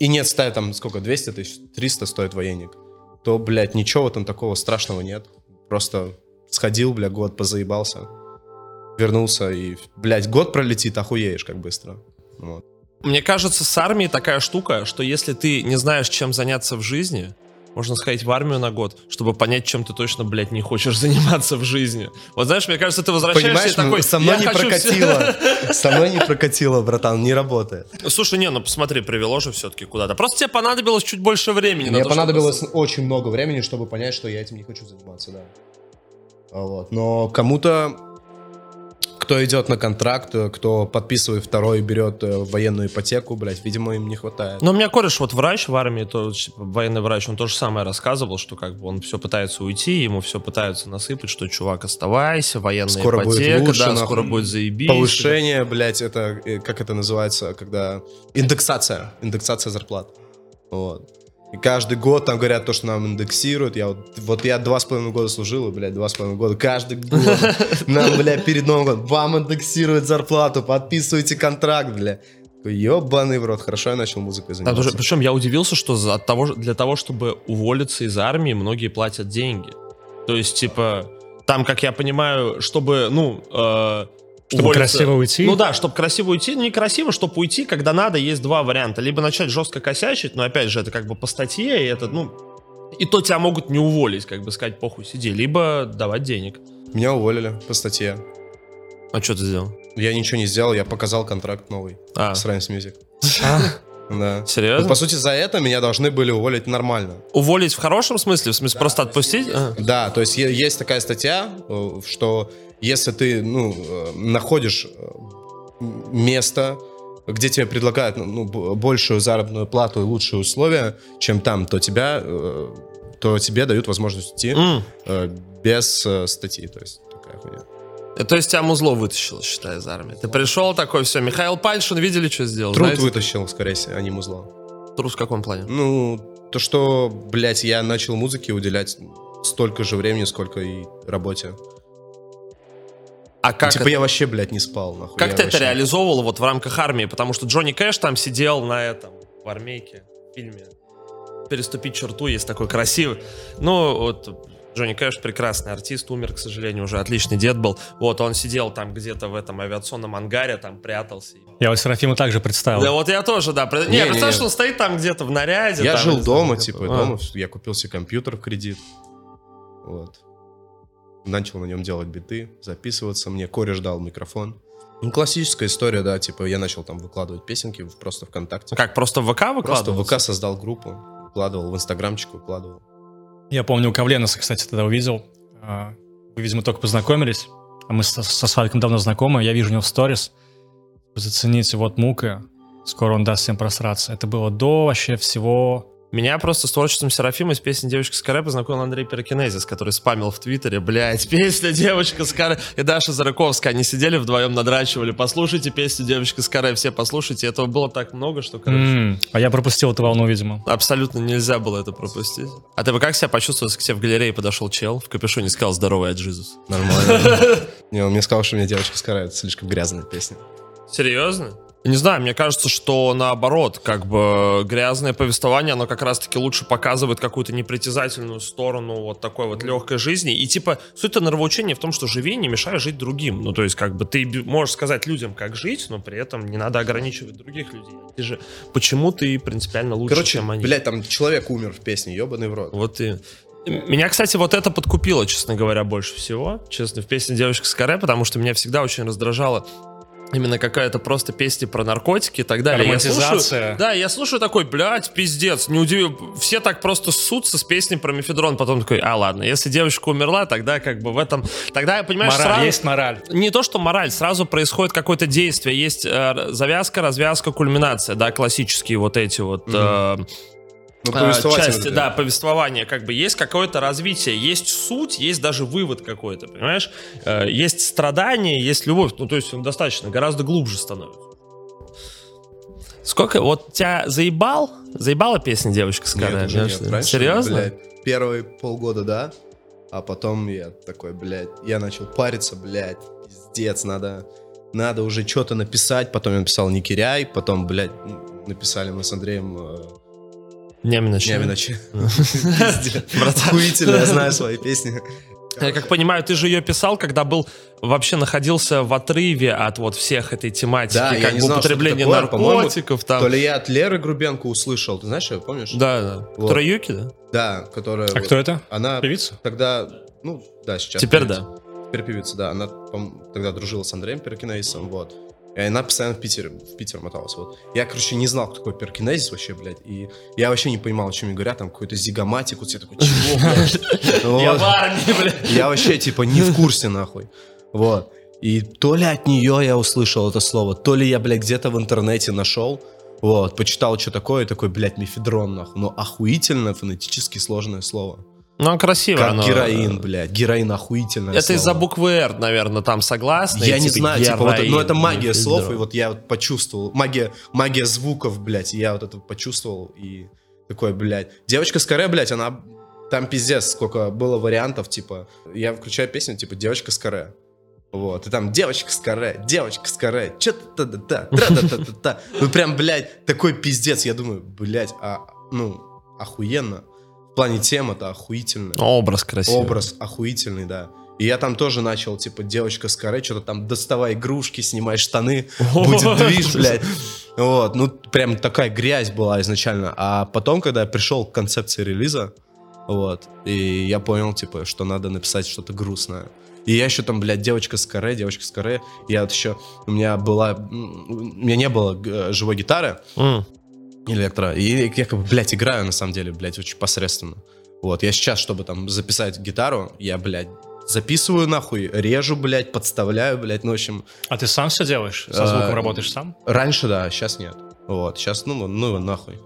и нет ставить там сколько, 200 тысяч, 300 стоит военник, то, блядь, ничего там такого страшного нет. Просто сходил, бля, год позаебался, вернулся и, блядь, год пролетит, охуеешь как быстро. Вот. Мне кажется, с армией такая штука, что если ты не знаешь, чем заняться в жизни, можно сходить в армию на год, чтобы понять, чем ты точно, блядь, не хочешь заниматься в жизни. Вот знаешь, мне кажется, ты возвращаешься Понимаешь, и такой... со мной «Я не хочу все». прокатило. Со мной не прокатило, братан, не работает. Слушай, не, ну посмотри, привело же все-таки куда-то. Просто тебе понадобилось чуть больше времени. Мне то, чтобы- понадобилось очень много времени, чтобы понять, что я этим не хочу заниматься, да. Вот. Но кому-то, кто идет на контракт, кто подписывает второй и берет э, военную ипотеку, блядь, видимо, им не хватает. Но у меня кореш, вот врач в армии, то типа, военный врач, он то же самое рассказывал, что как бы он все пытается уйти, ему все пытаются насыпать, что чувак, оставайся, военная Скоро будет ипотека, лучше, да, нахуй. скоро будет заебись. Повышение, блядь, это, э, как это называется, когда... Индексация. Индексация зарплат. Вот. И каждый год там говорят то, что нам индексируют. Я вот, вот я два с половиной года служил, и, блядь, два с половиной года. Каждый год нам, блядь, перед Новым годом вам индексируют зарплату, подписывайте контракт, блядь. Ебаный в рот, хорошо я начал музыкой заниматься. тоже- причем я удивился, что за от того, для того, чтобы уволиться из армии, многие платят деньги. То есть, типа, там, как я понимаю, чтобы, ну, э, Чтобы уволиться- красиво уйти? Ну да, чтобы красиво уйти, ну не красиво, чтобы уйти, когда надо, есть два варианта. Либо начать жестко косячить, но опять же, это как бы по статье, и это, ну, и то тебя могут не уволить, как бы сказать, похуй, сиди, либо давать денег. Меня уволили по статье. А что ты сделал? Я ничего не сделал, я показал контракт новый А, с Rhymes Music. Да. серьезно? Ну, по сути, за это меня должны были уволить нормально. Уволить в хорошем смысле? В смысле, просто отпустить? А. Да, то есть есть такая статья, э, что если ты ну, э, находишь э, место, где тебе предлагают ну, ну, большую заработную плату и лучшие условия, чем там, то тебя, э, то тебе дают возможность М. э, без статьи. То есть такая хуйня. То есть тебя музло вытащило, считай, из армии. Ты пришел такой, все, Михаил Пальшин, видели, что сделал? Труд Знаете? вытащил, скорее всего, а не музло. Труд в каком плане? Ну, то, что, блядь, я начал музыке уделять столько же времени, сколько и работе. А как, типа это, я вообще, блядь, не спал, нахуй. как Я ты это вообще- реализовывал вот в рамках армии? Потому что Джонни Кэш там сидел на этом, в армейке, в фильме. Переступить черту есть такой красивый. Ну, вот Джонни Кэш прекрасный артист, умер, к сожалению, уже отличный дед был. Вот, он сидел там где-то в этом авиационном ангаре, там прятался. Я вот Серафима также представил. Да, вот я тоже, да. пред- Не, Не-не-не. представляешь, что он стоит там где-то в наряде. Я там, жил не дома, типа, А. дома. Я купил себе компьютер в кредит. Вот. Начал на нем делать биты, записываться. Мне кореш дал микрофон. Ну, классическая история, да, типа, я начал там выкладывать песенки в- просто ВКонтакте. Как, просто в ВК Просто выкладывал? в ВК создал группу, выкладывал, в Инстаграмчик выкладывал. Я помню, у Кавленоса, кстати, тогда увидел. А, Вы, видимо, только познакомились. А мы со, со Славиком давно знакомы. Я вижу у него в сторис. Зацените, вот мука. Скоро он даст всем просраться. Это было до вообще всего... Меня просто с творчеством Серафима из песни «Девочка с каре» познакомил Андрей Пирокинезис, который спамил в Твиттере, блядь, песня «Девочка с каре» и Даша Зараковская. Они сидели вдвоем, надрачивали. Послушайте песню «Девочка с каре», все послушайте. Этого было так много, что, короче, М, А я пропустил эту волну, видимо. абсолютно нельзя было это пропустить. А ты бы как себя почувствовал, если к тебе в галерее подошел чел в капюшоне и сказал «Здоровый от Джизус»? Нормально. Не, он мне сказал, что у меня девочка скорая, это слишком грязная песня. Серьезно? Не знаю, мне кажется, что наоборот, как бы грязное повествование, оно как раз-таки лучше показывает какую-то непритязательную сторону вот такой вот легкой жизни. И типа суть нравоучения в том, что живи, не мешай жить другим. Ну, то есть, как бы ты можешь сказать людям, как жить, но при этом не надо ограничивать других людей. Ты же, почему ты принципиально лучше, Короче, чем они? блядь, там человек умер в песне, ебаный в рот. Вот и... Меня, кстати, вот это подкупило, честно говоря, больше всего. Честно, в песне «Девочка с каре», потому что меня всегда очень раздражало именно какая-то просто песня про наркотики и так далее. Я слушаю- да, я слушаю такой, блядь, пиздец, не удивил. Все так просто ссутся с песней про мефедрон, потом такой, а ладно, если девочка умерла, тогда как бы в этом... Тогда я, понимаешь, Мораль, сразу... есть мораль. Не то, что мораль, сразу происходит какое-то действие. Есть э, завязка, развязка, кульминация, да, классические вот эти вот... э, Ну, а, части, да, повествования, как бы есть какое-то развитие, есть суть, есть даже вывод какой-то, понимаешь? Э, Есть страдания, есть любовь, ну то есть он достаточно, гораздо глубже становится. Сколько, вот тебя заебал? Заебала песня «Девочка с Нет, каре»? уже Да, нет. Раньше, Серьезно? блядь, первые полгода, да. А потом я такой, блядь, я начал париться, блядь, пиздец, надо, надо уже что-то написать. Потом я написал «Не киряй», потом, блядь, написали мы с Андреем э, Неминоч. Неминоч. Пиздец. Охуительно, я знаю свои песни. Я как понимаю, ты же ее писал, когда был вообще находился в отрыве от вот всех этой тематики, Да, я как не бы знал, употребление такое, наркотиков там. То ли я от Леры Грубенко услышал, ты знаешь, помнишь? Да, да. Вот. Которая Юки, да? Да, которая... А вот- кто это? Она Певица? тогда, ну, да, сейчас. Теперь певица. да. Теперь певица, да. Она тогда дружила с Андреем Перкинезисом, вот. И она постоянно в Питере, в Питер моталась, вот. Я, короче, не знал, кто такой Перкинезис вообще, блядь, и я вообще не понимал, о чем мне говорят, там какой-то зигоматик, вот я такой, чего, блядь? Я в армии, бля. Я вообще, типа, не в курсе, нахуй. Вот. И то ли от нее я услышал это слово, то ли я, блядь, где-то в интернете нашел, вот, почитал, что такое, и такой, блядь, мефедрон, нахуй. Ну, охуительно фонетически сложное слово. Ну, красиво. Как оно. героин, блядь. Героин охуительное Это из-за буквы «Р», наверное, там согласны. Я и не типа знаю, типа, вот, героин, ну это магия слов, и вот я вот почувствовал, магия, магия звуков, блядь, я вот это почувствовал, и такой, блядь. Девочка с каре, блядь, она, там пиздец, сколько было вариантов, типа, я включаю песню, типа, девочка с каре. Вот, и там девочка с каре, девочка с каре, чё-то да да да да да да да Ну прям, блядь, такой пиздец, я думаю, блядь, а, ну, охуенно. В плане тема-то охуительная. Образ красивый. Образ охуительный, да. И я там тоже начал, типа, девочка с каре, что-то там, доставай игрушки, снимай штаны, будет движ, блядь. Вот, ну, прям такая грязь была изначально. А потом, когда я пришел к концепции релиза, вот, и я понял, типа, что надо написать что-то грустное. И я еще там, блядь, девочка с каре, девочка с каре. Я вот еще, у меня была, у меня не было э, живой гитары, М. Электро. И я как бы, блядь, играю на самом деле, блядь, очень посредственно. Вот, я сейчас, чтобы там записать гитару, я, блядь, записываю нахуй, режу, блядь, подставляю, блядь, ну, в общем... А ты сам все делаешь? Со звуком а, работаешь сам? Раньше, да, сейчас нет. Вот, сейчас, ну, ну нахуй.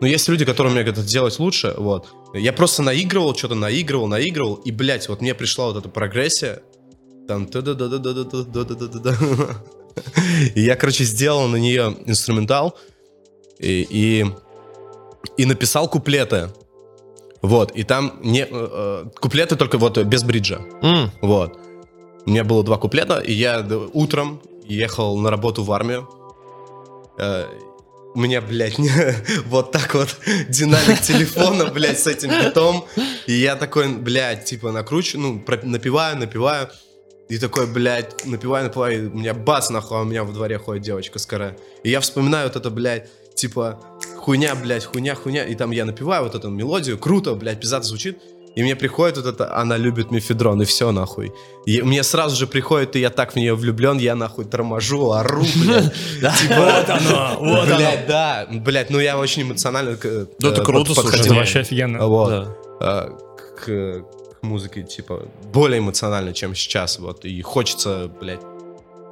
Но есть люди, которые умеют это делать лучше, вот. Я просто наигрывал, что-то наигрывал, наигрывал, и, блядь, вот мне пришла вот эта прогрессия, там... Та -да -да -да -да -да -да -да -да. И я, короче, сделал на нее инструментал, и, и, и написал куплеты. Вот, и там не, э, э, куплеты только вот без бриджа. М. Вот. У меня было два куплета, и я д- утром ехал на работу в армию. Э, у меня, блядь, вот так вот динамик телефона, блядь, с этим битом. И я такой, блядь, типа накручу, ну, напиваю, напиваю. И такой, блядь, напиваю, напиваю, и у меня бац, нахуй, а у меня во дворе ходит девочка скорая. И я вспоминаю вот это, блядь, типа, хуйня, блядь, хуйня, хуйня. И там я напиваю вот эту мелодию, круто, блядь, пиздато звучит. И мне приходит вот это, она любит мефедрон, и все, нахуй. И мне сразу же приходит, и я так в нее влюблен, я нахуй торможу, ору, блядь. Типа, Вот оно, вот оно. Блядь, да, блядь, ну я очень эмоционально Да это э, круто, слушай. Это вообще офигенно. Вот. А, К, музыке, типа, более эмоционально, чем сейчас, вот. И хочется, блядь,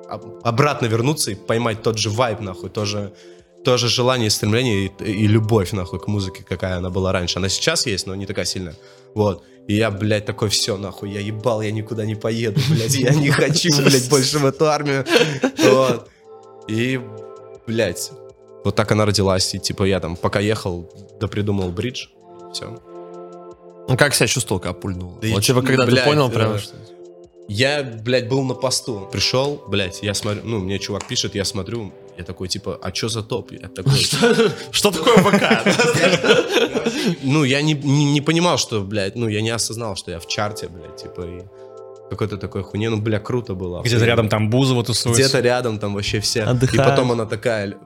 об- обратно вернуться и поймать тот же вайб, нахуй, тоже, тоже желание, стремление и, и любовь, нахуй, к музыке, какая она была раньше. Она сейчас есть, но не такая сильная. Вот. И я, блядь, такой, все, нахуй, я ебал, я никуда не поеду, блядь, я не хочу, блядь, больше в эту армию. Вот. И, блядь, вот так она родилась. И, типа, я там, пока ехал, допридумал бридж, все. Ну, как себя чувствовал, когда пульнул? Да и вот, типа, когда блядь, ты понял прям, э, что... Я, блядь, был на посту. Пришел, блядь, я смотрю, ну, мне чувак пишет, я смотрю, я такой, типа, а чё за топ? Я такой, Что такое ВК? ну, я не, понимал, что, блядь, ну, я не осознал, что я в чарте, блядь, типа, и какой-то такой хуйне, ну, бля, круто было. Где-то рядом там Бузова тусуется. Где-то рядом там вообще все. Отдыхают. И потом она такая,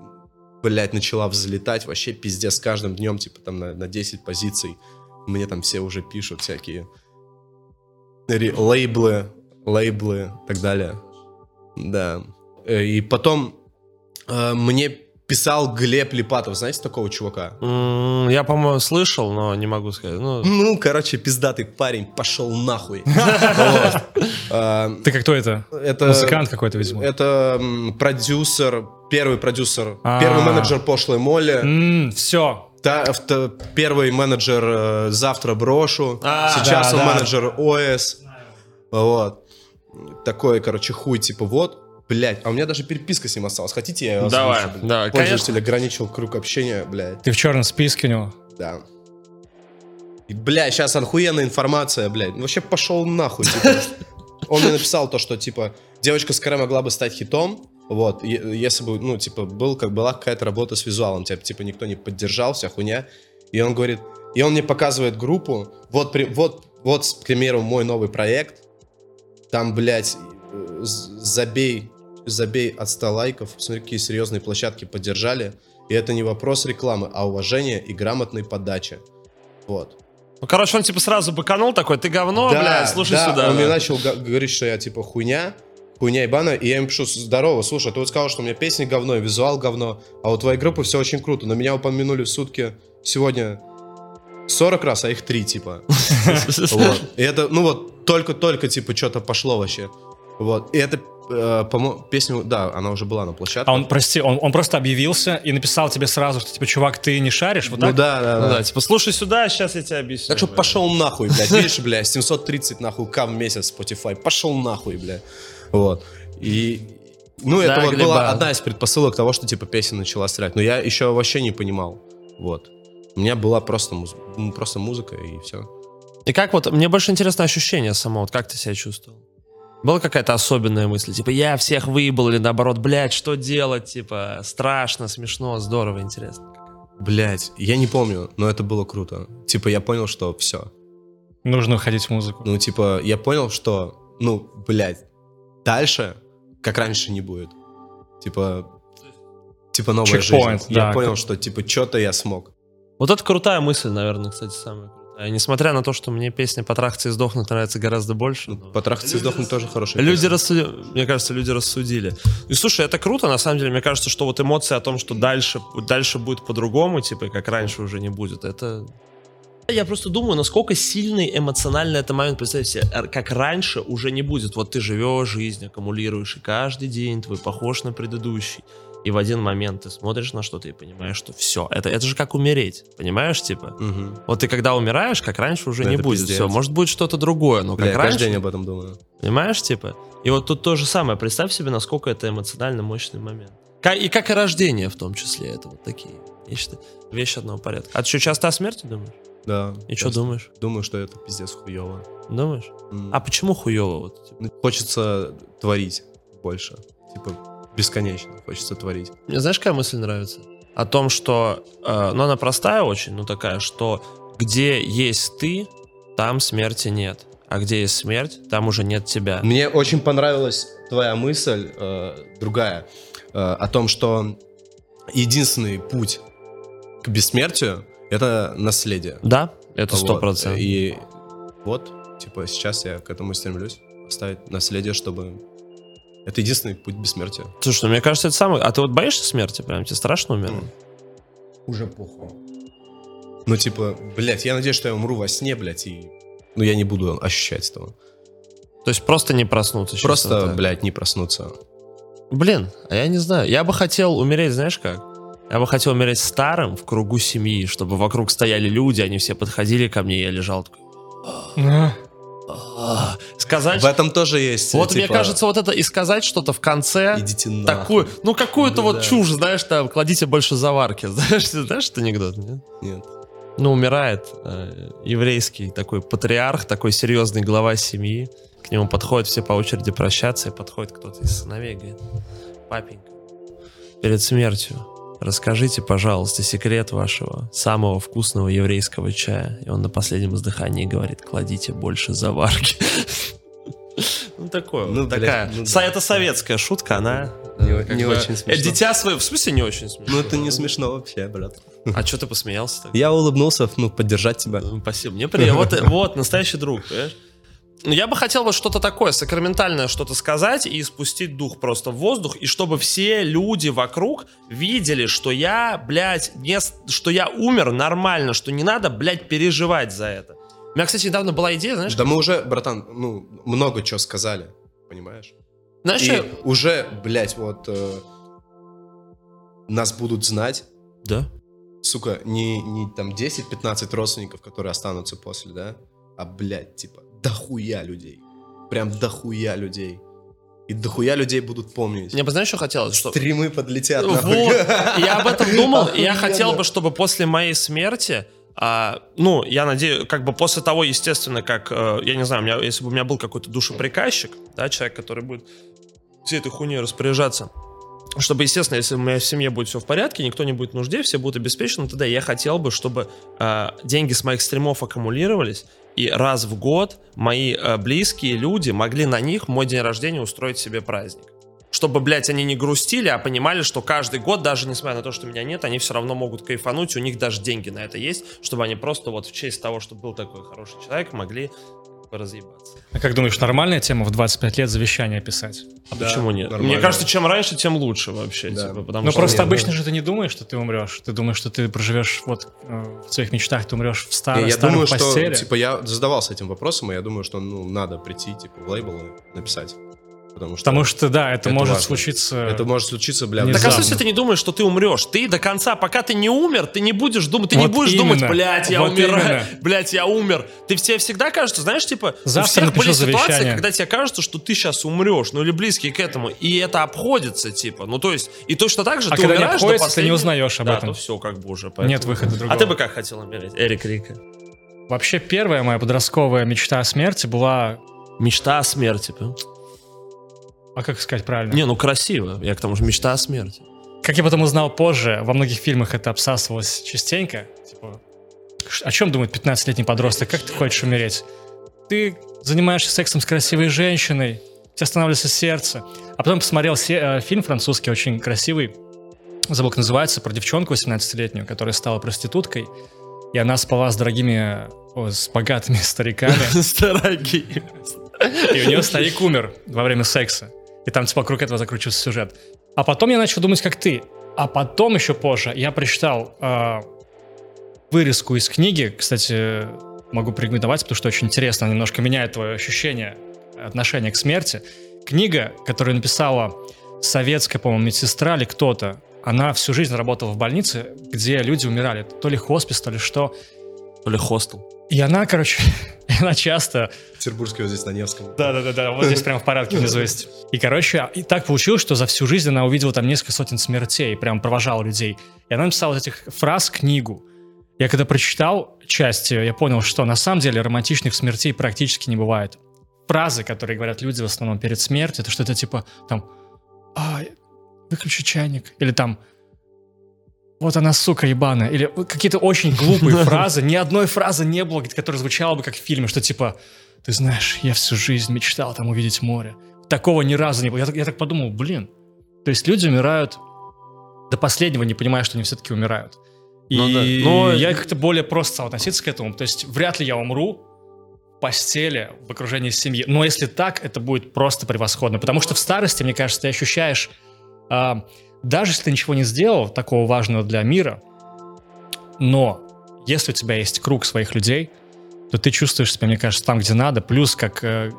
блядь, начала взлетать вообще пиздец с каждым днем, типа там на, на 10 позиций. Мне там все уже пишут всякие лейблы, лейблы и так далее. Да. Э, И потом мне писал Глеб Липатов, знаете такого чувака? М, Я, по-моему, слышал, но не могу сказать. Ну, Ну, короче, пиздатый парень, пошел нахуй. Э, Ты как кто это? Это... Музыкант какой-то, видимо. Это продюсер, первый продюсер, А. первый менеджер пошлой Молли, все. первый менеджер э, завтра брошу, А, сейчас он менеджер ОС, вот такой, короче, хуй типа вот. Блять, а у меня даже переписка с ним осталась. Хотите, я ее Давай, озвучу, блядь? давай, Пользователь ограничил круг общения, блядь, Ты в черном списке у него. да. И, бля, сейчас охуенная информация, блядь. Ну, Вообще пошел нахуй, типа. Он мне написал то, что, типа, девочка скорее могла бы стать хитом, вот, е- если бы, ну, типа, был, как была какая-то работа с визуалом, типа, типа, никто не поддержал, вся хуйня. И он говорит, и он мне показывает группу, вот, при- вот, вот, к примеру, мой новый проект, там, блядь, э, з- забей, забей от 100 лайков, смотри, какие серьезные площадки поддержали, и это не вопрос рекламы, а уважения и грамотной подачи. Вот. ну, короче, он типа сразу быканул такой, ты говно, блядь, слушай да, сюда. Он мне да. начал га- говорить, что я типа хуйня, хуйня ебаная, и я ему пишу, здорово, слушай, ты вот сказал, что у меня песни говно, и визуал говно, а у твоей группы все очень круто, но меня упомянули в сутки сегодня 40 раз, а их 3, типа. И это, ну вот, только-только, типа, что-то пошло вообще. Вот. И это, э, по-моему, песня, да, она уже была на площадке. А он, прости, он, он просто объявился и написал тебе сразу, что, типа, чувак, ты не шаришь, вот Ну так? да, да, Ну да. да, типа, слушай сюда, сейчас я тебе объясню. Так что блядь. пошел нахуй, блядь. Видишь, блядь, 730 нахуй к в месяц Spotify. Пошел нахуй, блядь. Вот. И... Ну, это Да, вот Глеба. была одна из предпосылок того, что, типа, песня начала стрелять. Но я еще вообще не понимал. Вот. У меня была просто, муз- просто музыка, и все. И как вот, мне больше интересно ощущение само, вот как ты себя чувствовал? Была какая-то особенная мысль, типа, я всех выебал, или наоборот, блядь, что делать, типа, страшно, смешно, здорово, интересно. Блядь, я не помню, но это было круто. Типа, я понял, что все. Нужно уходить в музыку. Ну, типа, я понял, что, ну, блядь, дальше, как раньше, не будет. Типа, типа новая Чекпоинт, жизнь. да. Я понял, что, типа, что-то я смог. Вот это крутая мысль, наверное, кстати, самая крутая. Несмотря на то, что мне песня «Потрахаться и сдохнуть» нравится гораздо больше. Но- Потрахаться и сдохнуть тоже хорошая Люди рассудили, мне кажется, люди рассудили. И слушай, это круто, на самом деле, мне кажется, что вот эмоции о том, что дальше, дальше будет по-другому, типа, как раньше уже не будет, это... Я просто думаю, насколько сильный эмоциональный это момент. Представь себе, как раньше уже не будет. Вот ты живешь жизнь, аккумулируешь, и каждый день твой похож на предыдущий. И в один момент ты смотришь на что-то и понимаешь, что все. Это, это же как умереть, понимаешь, типа? Мгм. Вот ты когда умираешь, как раньше уже Да, не будет. пиздец. Все, может будет что-то другое, но Бля, как я раньше... каждый день об этом думаю. Понимаешь, типа? И вот тут то же самое. Представь себе, насколько это эмоционально мощный момент. И как и рождение в том числе. Это вот такие вещи, вещи одного порядка. А ты что, часто о смерти думаешь? Да. И что думаешь? Думаю, что это пиздец хуево. Думаешь? М. А почему хуево? Вот, типа? Хочется творить больше. Типа, бесконечно хочется творить. Мне знаешь, какая мысль нравится? о том, что, э, ну она простая очень, ну такая, что где есть ты, там смерти нет, а где есть смерть, там уже нет тебя. Мне очень понравилась твоя мысль, э, другая, э, о том, что единственный путь к бессмертию — это наследие. Да, это сто Вот. процентов. И вот, типа, сейчас я к этому стремлюсь. Оставить наследие, чтобы... Это единственный путь к бессмертию. Слушай, ну мне кажется, это самое... А ты вот боишься смерти прям? Тебе страшно умирать? Уже похуй. Ну, типа, блядь, я надеюсь, что я умру во сне, блядь, и... Ну, я не буду ощущать этого. То есть просто не проснуться? Просто, так? блядь, не проснуться. Блин, а я не знаю. Я бы хотел умереть, знаешь как? Я бы хотел умереть старым в кругу семьи, чтобы вокруг стояли люди, они все подходили ко мне, и я лежал такой... Сказать... В этом тоже есть, Вот мне типа, кажется, вот это и сказать что-то в конце... Идите нахуй. Такую, ну какую-то вот Да. чушь, знаешь, там, кладите больше заварки. Знаешь, знаешь этот анекдот, нет? Нет. Ну, умирает э, еврейский такой патриарх, такой серьезный глава семьи. К нему подходят все по очереди прощаться, и подходит кто-то из сыновей, говорит, папенька, перед смертью расскажите, пожалуйста, секрет вашего самого вкусного еврейского чая. И он на последнем издыхании говорит, кладите больше заварки. Ну, такое, Ну, такая. ну да. Это советская шутка, она... Не- э, не бы- очень э, смешно. Дитя свое, в смысле не очень смешно? Ну, это не смешно вообще, брат. А что ты посмеялся так? Я улыбнулся, ну, поддержать тебя. Ну, Спасибо. Мне приятно. Вот, вот, настоящий друг, понимаешь? Ну, Я бы хотел вот что-то такое, сакраментальное что-то сказать и спустить дух просто в воздух, и чтобы все люди вокруг видели, что я, блядь, не, что я умер нормально, что не надо, блядь, переживать за это. У меня, кстати, недавно была идея, знаешь, Да мы уже, братан, ну, много чего сказали, понимаешь? знаешь, И я- уже, блядь, вот э, нас будут знать, Да. сука, не, не там 10-15 родственников, которые останутся после, да? А, блядь, типа, дохуя людей. Прям дохуя людей. И дохуя людей будут помнить. Мне бы, знаешь, что хотелось? Что... Стримы подлетят. Вот, я об этом думал, и я хотел бы, чтобы после моей смерти, а, ну, я надеюсь, как бы после того, естественно, как, э, я не знаю, у меня, если бы у меня был какой-то душеприказчик, да, человек, который будет всей этой хуйней распоряжаться, чтобы, естественно, если у меня в семье будет все в порядке, никто не будет в нужде, все будут обеспечены, тогда я хотел бы, чтобы э, деньги с моих стримов аккумулировались, и раз в год мои э, близкие люди могли на них мой день рождения устроить себе праздник. Чтобы, блядь, они не грустили, а понимали, что каждый год, даже несмотря на то, что меня нет, они все равно могут кайфануть, у них даже деньги на это есть, чтобы они просто вот в честь того, что был такой хороший человек, могли разъебаться. А как думаешь, нормальная тема в 25 лет завещание писать? А Да, почему нет? нормально. Мне кажется, чем раньше, тем лучше вообще. Да. типа, потому Ну что- просто нет, обычно да. же ты не думаешь, что ты умрешь. Ты думаешь, что ты проживешь вот э, в своих мечтах, ты умрешь в старой, Не, я старой думаю, постели. что, типа, я задавался этим вопросом, и я думаю, что, ну, надо прийти, типа, в лейбл и написать. Потому что, Потому что, да, это, Это может важно. случиться... это может случиться, бля, Не Так а в смысле ты не думаешь, что ты умрешь? Ты до конца, пока ты не умер, ты не будешь думать, ты не Вот будешь именно. думать, блядь, я Вот умираю, именно. блядь, я умер. Ты тебе всегда кажется, знаешь, типа, Завтра у всех были ситуации, завещание. когда тебе кажется, что ты сейчас умрешь, ну или близкий к этому, и это обходится, типа, ну то есть, и точно так же А ты когда не умираешь до обходится, ты не последнего- узнаешь об да, этом. то все как бы уже. Нет выхода другого. А ты бы как хотел умереть, Эрик Рика? Вообще первая моя подростковая мечта о смерти была... Мечта о смерти, понял? А как сказать правильно? Не, ну красиво, я к тому же мечта о смерти. Как я потом узнал позже, во многих фильмах это обсасывалось частенько. Типа, о чем думает 15-летний подросток? Как ты хочешь умереть? Ты занимаешься сексом с красивой женщиной, у тебя останавливается сердце. А потом посмотрел се- э, фильм французский, очень красивый, забыл, как называется, про девчонку 18-летнюю, которая стала проституткой, и она спала с дорогими, о, с богатыми стариками, Дорогие. и у нее старик умер во время секса. И там типа вокруг этого закручивался сюжет. А потом я начал думать, как ты. А потом еще позже я прочитал э, вырезку из книги. Кстати, могу порекомендовать, потому что очень интересно, немножко меняет твое ощущение, отношение к смерти. Книга, которую написала советская, по-моему, медсестра или кто-то, она всю жизнь работала в больнице, где люди умирали. То ли хоспис, то ли что. То ли хостел. И она, короче, она часто Петербургский вот здесь на Невском. да, да, да, да. Вот здесь прям в порядке внизу есть. И, короче, и так получилось, что за всю жизнь она увидела там несколько сотен смертей, прям провожала людей. И она написала вот этих фраз книгу. Я когда прочитал часть, я понял, что на самом деле романтичных смертей практически не бывает. Фразы, которые говорят люди в основном перед смертью, это что-то типа там «А, выключи чайник. Или там вот она, сука, ебаная. Или какие-то очень глупые фразы. Ни одной фразы не было, которая звучала бы как в фильме, что типа, ты знаешь, я всю жизнь мечтал там увидеть море. Такого ни разу не было. Я, так- я так подумал, блин. То есть люди умирают до последнего, не понимая, что они все-таки умирают. И Ну да. Но- я как-то более просто стал относиться к этому. То есть вряд ли я умру в постели, в окружении семьи. Но если так, это будет просто превосходно. Потому что в старости, мне кажется, ты ощущаешь, а, даже если ты ничего не сделал такого важного для мира, но если у тебя есть круг своих людей, то ты чувствуешь себя, мне кажется, там, где надо. Плюс, как э,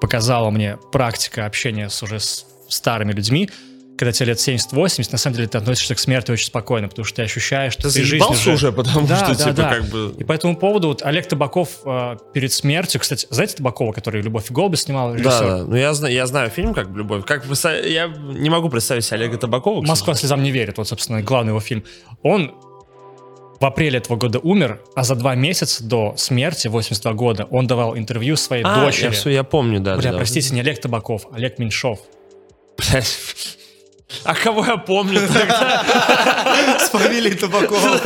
показала мне практика общения с уже с старыми людьми, когда тебе лет 70-80, на самом деле ты относишься к смерти очень спокойно, потому что ты ощущаешь, что Ты ты жизнь заебался уже, потому Да, что, да, типа, да. как бы... И по этому поводу вот Олег Табаков э, перед смертью, кстати, знаете Табакова, который «Любовь и голуби» снимал? Да, режиссер? да. Ну, я знаю, я знаю фильм как «Любовь». Как Я не могу представить себе Олега Табакова. «Москва слезам не верит», вот, собственно, главный его фильм. Он в апреле этого года умер, а за два месяца до смерти, 82 года, он давал интервью своей А, дочери. я все, я помню, да. Бля, да, да. простите, не Олег Табаков, Олег Меньшов. Блядь. А кого я помню тогда? С фамилией Табакова.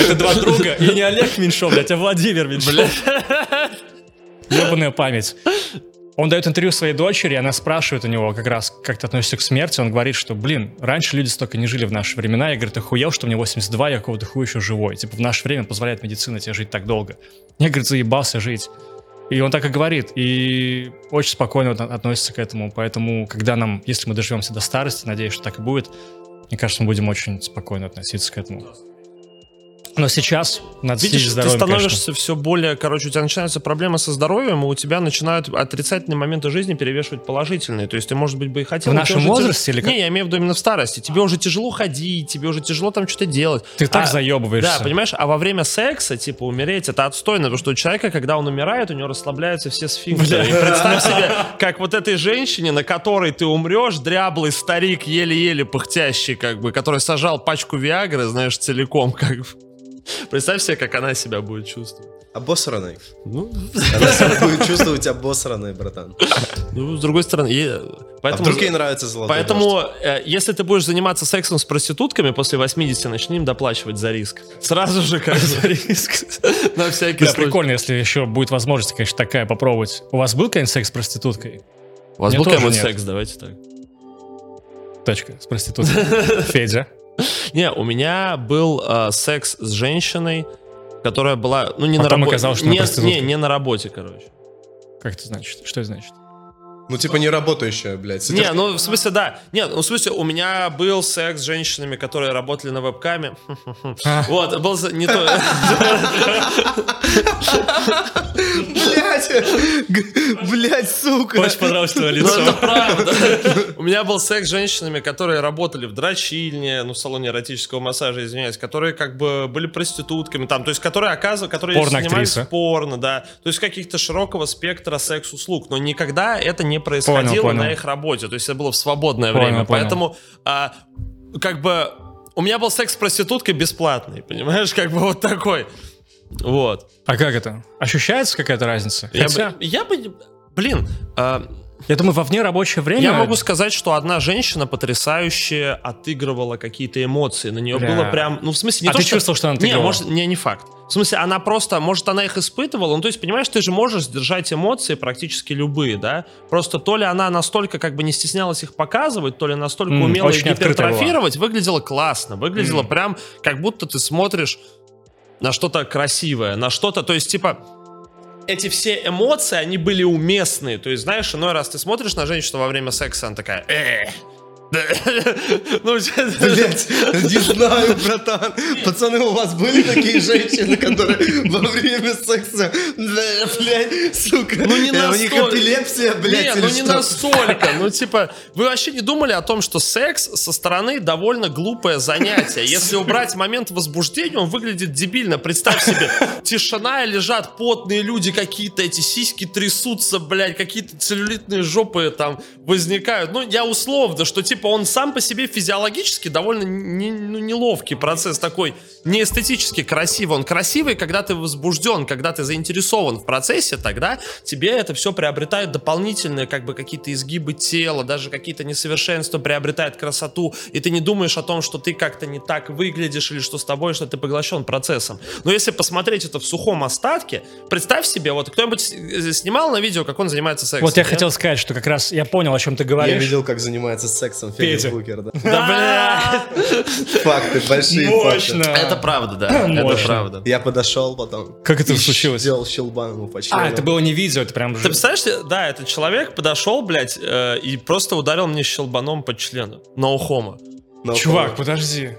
Это два друга, и не Олег Меньшов, блядь, а Владимир Меньшов. Ебаная память. Он дает интервью своей дочери, она спрашивает у него как раз, как ты относишься к смерти. Он говорит, что, блин, раньше люди столько не жили в наши времена. Я, говорю, ты охуел, что мне 82, я какого-то хуя еще живой. Типа, в наше время позволяет медицина тебе жить так долго. Я, говорит, заебался жить. И он так и говорит, и очень спокойно от- относится к этому. Поэтому, когда нам, если мы доживемся до старости, надеюсь, что так и будет, мне кажется, мы будем очень спокойно относиться к этому. Но сейчас надо следить Видишь, ты здоровьем, становишься все более, короче, у тебя начинаются проблемы со здоровьем, и у тебя начинают отрицательные моменты жизни перевешивать положительные. То есть ты, может быть, бы и хотел... В нашем возрасте тяж- или как? Не, я имею в виду именно в старости. Тебе уже тяжело ходить, тебе уже тяжело там что-то делать. Ты так А- заебываешься. Да, понимаешь, а во время секса, типа, умереть, это отстойно, потому что у человека, когда он умирает, у него расслабляются все сфинктеры. И представь себе, как вот этой женщине, на которой ты умрешь, дряблый старик, еле-еле пыхтящий, как бы, который сажал пачку Виагры, знаешь, целиком, как бы. Представь себе, как она себя будет чувствовать. Обосранный. Ну, Она себя будет чувствовать обосранной, братан. ну, с другой стороны, е- А поэтому... вдруг ей нравится золотой? Поэтому, э, если ты будешь заниматься сексом с проститутками после 80, начни им доплачивать за риск. Сразу же как за риск. На всякий случай. прикольно, если еще будет возможность, конечно, такая попробовать. У вас был когда-нибудь секс с проституткой? У вас был нет. секс, давайте так. Точка, с проституткой. Федя. Не, у меня был э, секс с женщиной, которая была, ну не на работе. не, не, не на работе, короче. Как это значит? Что это значит? Ну, типа, не работающая, блядь. с Не, ну в смысле, да. Нет, ну в смысле, у меня был секс с женщинами, которые работали на вебкаме. А. Вот, был не то. Блядь! Блядь, сука! Очень понравилось твое Ну, это лицо. правда. У меня был секс с женщинами, которые работали в дрочильне, ну, в салоне эротического массажа, извиняюсь, которые как бы были проститутками, там, то есть, которые оказывают, которые в порно, да. То есть, каких-то широкого спектра секс-услуг. Но никогда это не происходило Понял, понял. на их работе. То есть, это было в свободное Понял, время. понял. Поэтому, а, как бы, у меня был секс с проституткой бесплатный, понимаешь, как бы вот такой. Вот. А как это? Ощущается какая-то разница? Я Хотя, бы, я бы, блин, а, я думаю, во вне рабочее время... Я могу сказать, что одна женщина потрясающе отыгрывала какие-то эмоции. На нее Бля. было прям... Ну, в смысле, не А то, ты что... чувствовал, что она Не, отыгрывала? может, не, не факт. В смысле, она просто... Может, она их испытывала. Ну, то есть, понимаешь, ты же можешь сдержать эмоции практически любые, да? Просто то ли она настолько как бы не стеснялась их показывать, то ли настолько М, умела их гипертрофировать, выглядело классно. Выглядело прям как будто ты смотришь на что-то красивое, на что-то... То есть, типа, эти все эмоции, они были уместные. То есть, знаешь, иной раз ты смотришь на женщину во время секса, она такая... «Э, да». Ну, Блять, не знаю, братан. Пацаны, у вас были такие женщины, которые во время секса, да, блядь, сука, Ну не э, у них настолько. эпилепсия, блядь, Не, или ну не что? настолько. Ну типа, вы вообще не думали о том, что секс со стороны довольно глупое занятие. Если убрать момент возбуждения, он выглядит дебильно. Представь себе, тишина, и лежат потные люди какие-то, эти сиськи трясутся, блядь, какие-то целлюлитные жопы там возникают. Ну я условно, что типа типа, он сам по себе физиологически довольно не- ну, неловкий процесс такой, не эстетически красивый. Он красивый, когда ты возбужден, когда ты заинтересован в процессе, тогда тебе это все приобретает дополнительные, как бы, какие-то изгибы тела, даже какие-то несовершенства приобретает красоту, и ты не думаешь о том, что ты как-то не так выглядишь, или что с тобой, что ты поглощен процессом. Но если посмотреть это в сухом остатке, представь себе, вот кто-нибудь э, снимал на видео, как он занимается сексом? Вот я нет? хотел сказать, что как раз я понял, о чем ты говоришь. Я видел, как занимается сексом Федя Петя. Букер, да. Да, бля! Факты, большие Мощно. факты. Это правда, да. Это правда. Я подошел потом. Как это случилось? Сделал щелбан ему по члену. А, это было не видео, это прям... Ты представляешь, да, этот человек подошел, блядь, э, и просто ударил мне щелбаном по члену. No homo. Но, Чувак, подожди.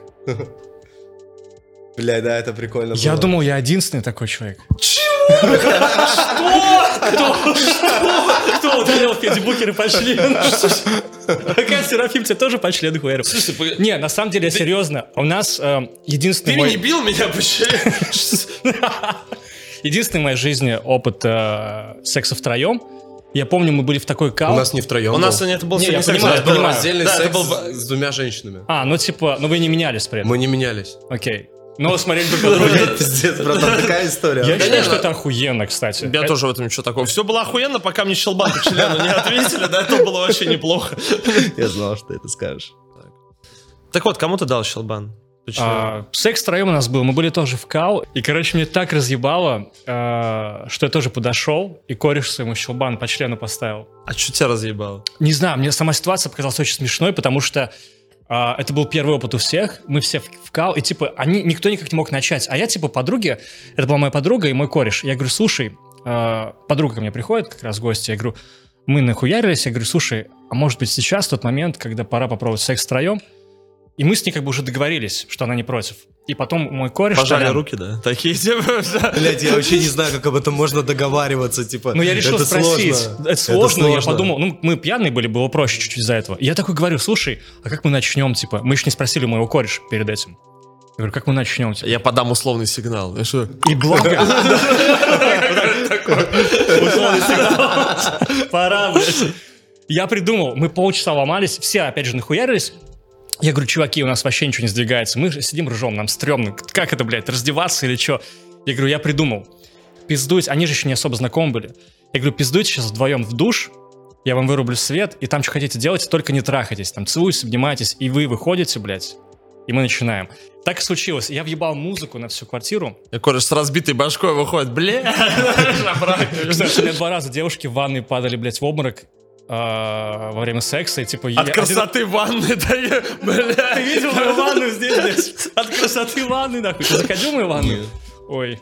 Бля, да, это прикольно Я было. думал, я единственный такой человек. Кто ударил Федя Букера по члену? Какая Серафим тебе тоже по члену? Слушай, погоди. Не, на самом деле, серьезно, у нас э, единственный Ты не бил меня по? Единственный в моей жизни опыт э, секса втроем. Я помню, мы были в такой кал. У нас не втроем У нас был. сегодня это был Не, я секс, понимаю, это я был понимаю. Раздельный Да, это секс был... с двумя женщинами. А, ну типа, ну вы не менялись при этом. Мы не менялись. Окей. Ну, смотрели друг на друга. Пиздец, братан, такая история. Я считаю, что ну- это охуенно, кстати. Я Это- тоже в этом ничего такого. Все было охуенно, пока мне щелбан по члену не ответили, да, это было вообще неплохо. Я знал, что ты это скажешь. Так вот, кому ты дал щелбан? Почему? А, секс втроем у нас был, мы были тоже в кал, и, короче, мне так разъебало, а, что я тоже подошел, и кореш своему щелбан по члену поставил. А что тебя разъебало? Не знаю, мне сама ситуация показалась очень смешной, потому что а, это был первый опыт у всех, мы все в, в кал, и, типа, они, никто никак не мог начать. А я, типа, подруге, это была моя подруга и мой кореш, я говорю, слушай, а, подруга ко мне приходит, как раз в гости, я говорю, мы нахуярились, я говорю, слушай, а может быть сейчас тот момент, когда пора попробовать секс втроем? И мы с ней как бы уже договорились, что она не против. И потом мой кореш... Пожали Толян, руки, да? Такие типа... да. Блять, я вообще не знаю, как об этом можно договариваться, типа. Ну, я решил это спросить. Сложно. Это сложно, я сложно. подумал, ну, мы пьяные были, было проще чуть-чуть из-за этого. И я такой говорю, слушай, а как мы начнем, типа, мы еще не спросили моего кореша перед этим. Я говорю, как мы начнем, типа? Я подам условный сигнал. Я что? И благо... Условный сигнал. Пора, блядь. Я придумал, мы полчаса ломались, все опять же нахуярились. Я говорю, чуваки, у нас вообще ничего не сдвигается. Мы же сидим ржем, нам стрёмно. Как это, блядь, раздеваться или что? Я говорю, я придумал. Пиздуйте, они же еще не особо знакомы были. Я говорю, пиздуйте сейчас вдвоем в душ, я вам вырублю свет, и там что хотите делайте, только не трахайтесь. Там целуйтесь, обнимайтесь, и вы выходите, блядь, и мы начинаем. Так и случилось. Я въебал музыку на всю квартиру. Я кореш с разбитой башкой выходит. Бля, у меня два раза девушки в ванной падали, блядь, в обморок а, во время секса, и типа... я- От красоты ванны, да я, Ты бля. видел мою ванну здесь, блядь? От красоты ванны, нахуй. Ты заходил в мою ванну? Ой,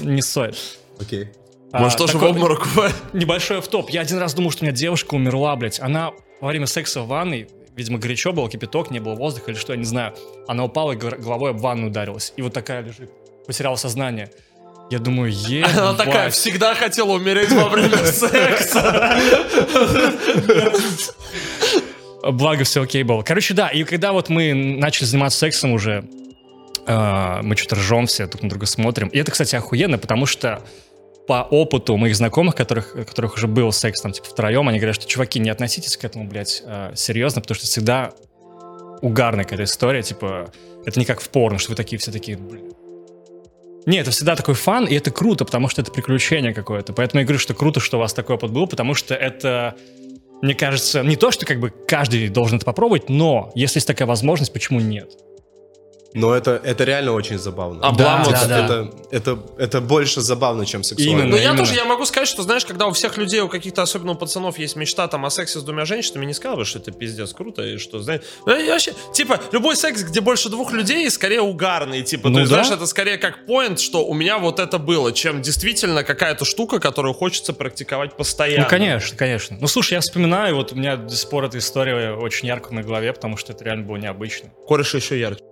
не стоит. Окей. А, Может, тоже в обморок? Небольшой автоп. Я один раз думал, что у меня девушка умерла, блядь. Она во время секса в ванной, видимо, горячо было, кипяток, не было воздуха или что, я не знаю. Она упала и головой об ванну ударилась. И вот такая лежит. Потеряла сознание. Я думаю, ебать. Она такая, всегда хотела умереть во время секса. Благо все окей было. Короче, да, и когда вот мы начали заниматься сексом уже, э, мы что-то ржем все, друг на друга смотрим. И это, кстати, охуенно, потому что по опыту моих знакомых, которых, которых уже был секс там типа втроем, они говорят, что, чуваки, не относитесь к этому, блядь, э, серьезно, потому что всегда угарная какая-то история, типа, это не как в порно, что вы такие все такие, блин. Не, это всегда такой фан, и это круто, потому что это приключение какое-то. Поэтому я говорю, что круто, что у вас такой опыт был, потому что это, мне кажется, не то, что как бы каждый должен это попробовать, но если есть такая возможность, почему нет? Но это, это реально очень забавно. Обламываться. Да, да. Это, это, это больше забавно, чем сексуально. Именно. Ну, я именно. тоже, я могу сказать, что, знаешь, когда у всех людей, у каких-то, особенно у пацанов, есть мечта там о сексе с двумя женщинами, не сказал бы, что это пиздец круто, и что, знаешь, ну, я вообще, типа, любой секс, где больше двух людей, скорее угарный, типа, Ну то есть, да. знаешь, это скорее как поинт, что у меня вот это было, чем действительно какая-то штука, которую хочется практиковать постоянно. Ну, конечно, конечно. Ну, слушай, я вспоминаю, вот у меня до сих пор эта история очень ярко в моей голове, потому что это реально было необычно. Кореш еще ярче.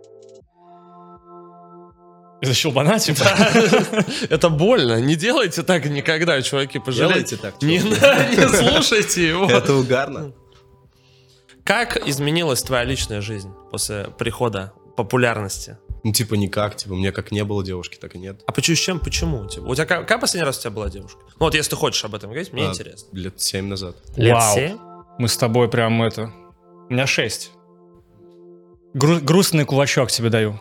Из-за щелбана, типа? Это больно. Не делайте так никогда, чуваки, пожалейте. Так, Не, не слушайте его. Это угарно. Как изменилась твоя личная жизнь после прихода популярности? Ну, типа, никак. Типа, мне как не было девушки, так и нет. А почему, с чем, почему? Типа, у тебя как, как последний раз у тебя была девушка? Ну вот если ты хочешь об этом говорить, мне А, интересно. Лет семь назад. Лет Вау. семь? Мы с тобой прям это... У меня 6. Гру- грустный кулачок тебе даю.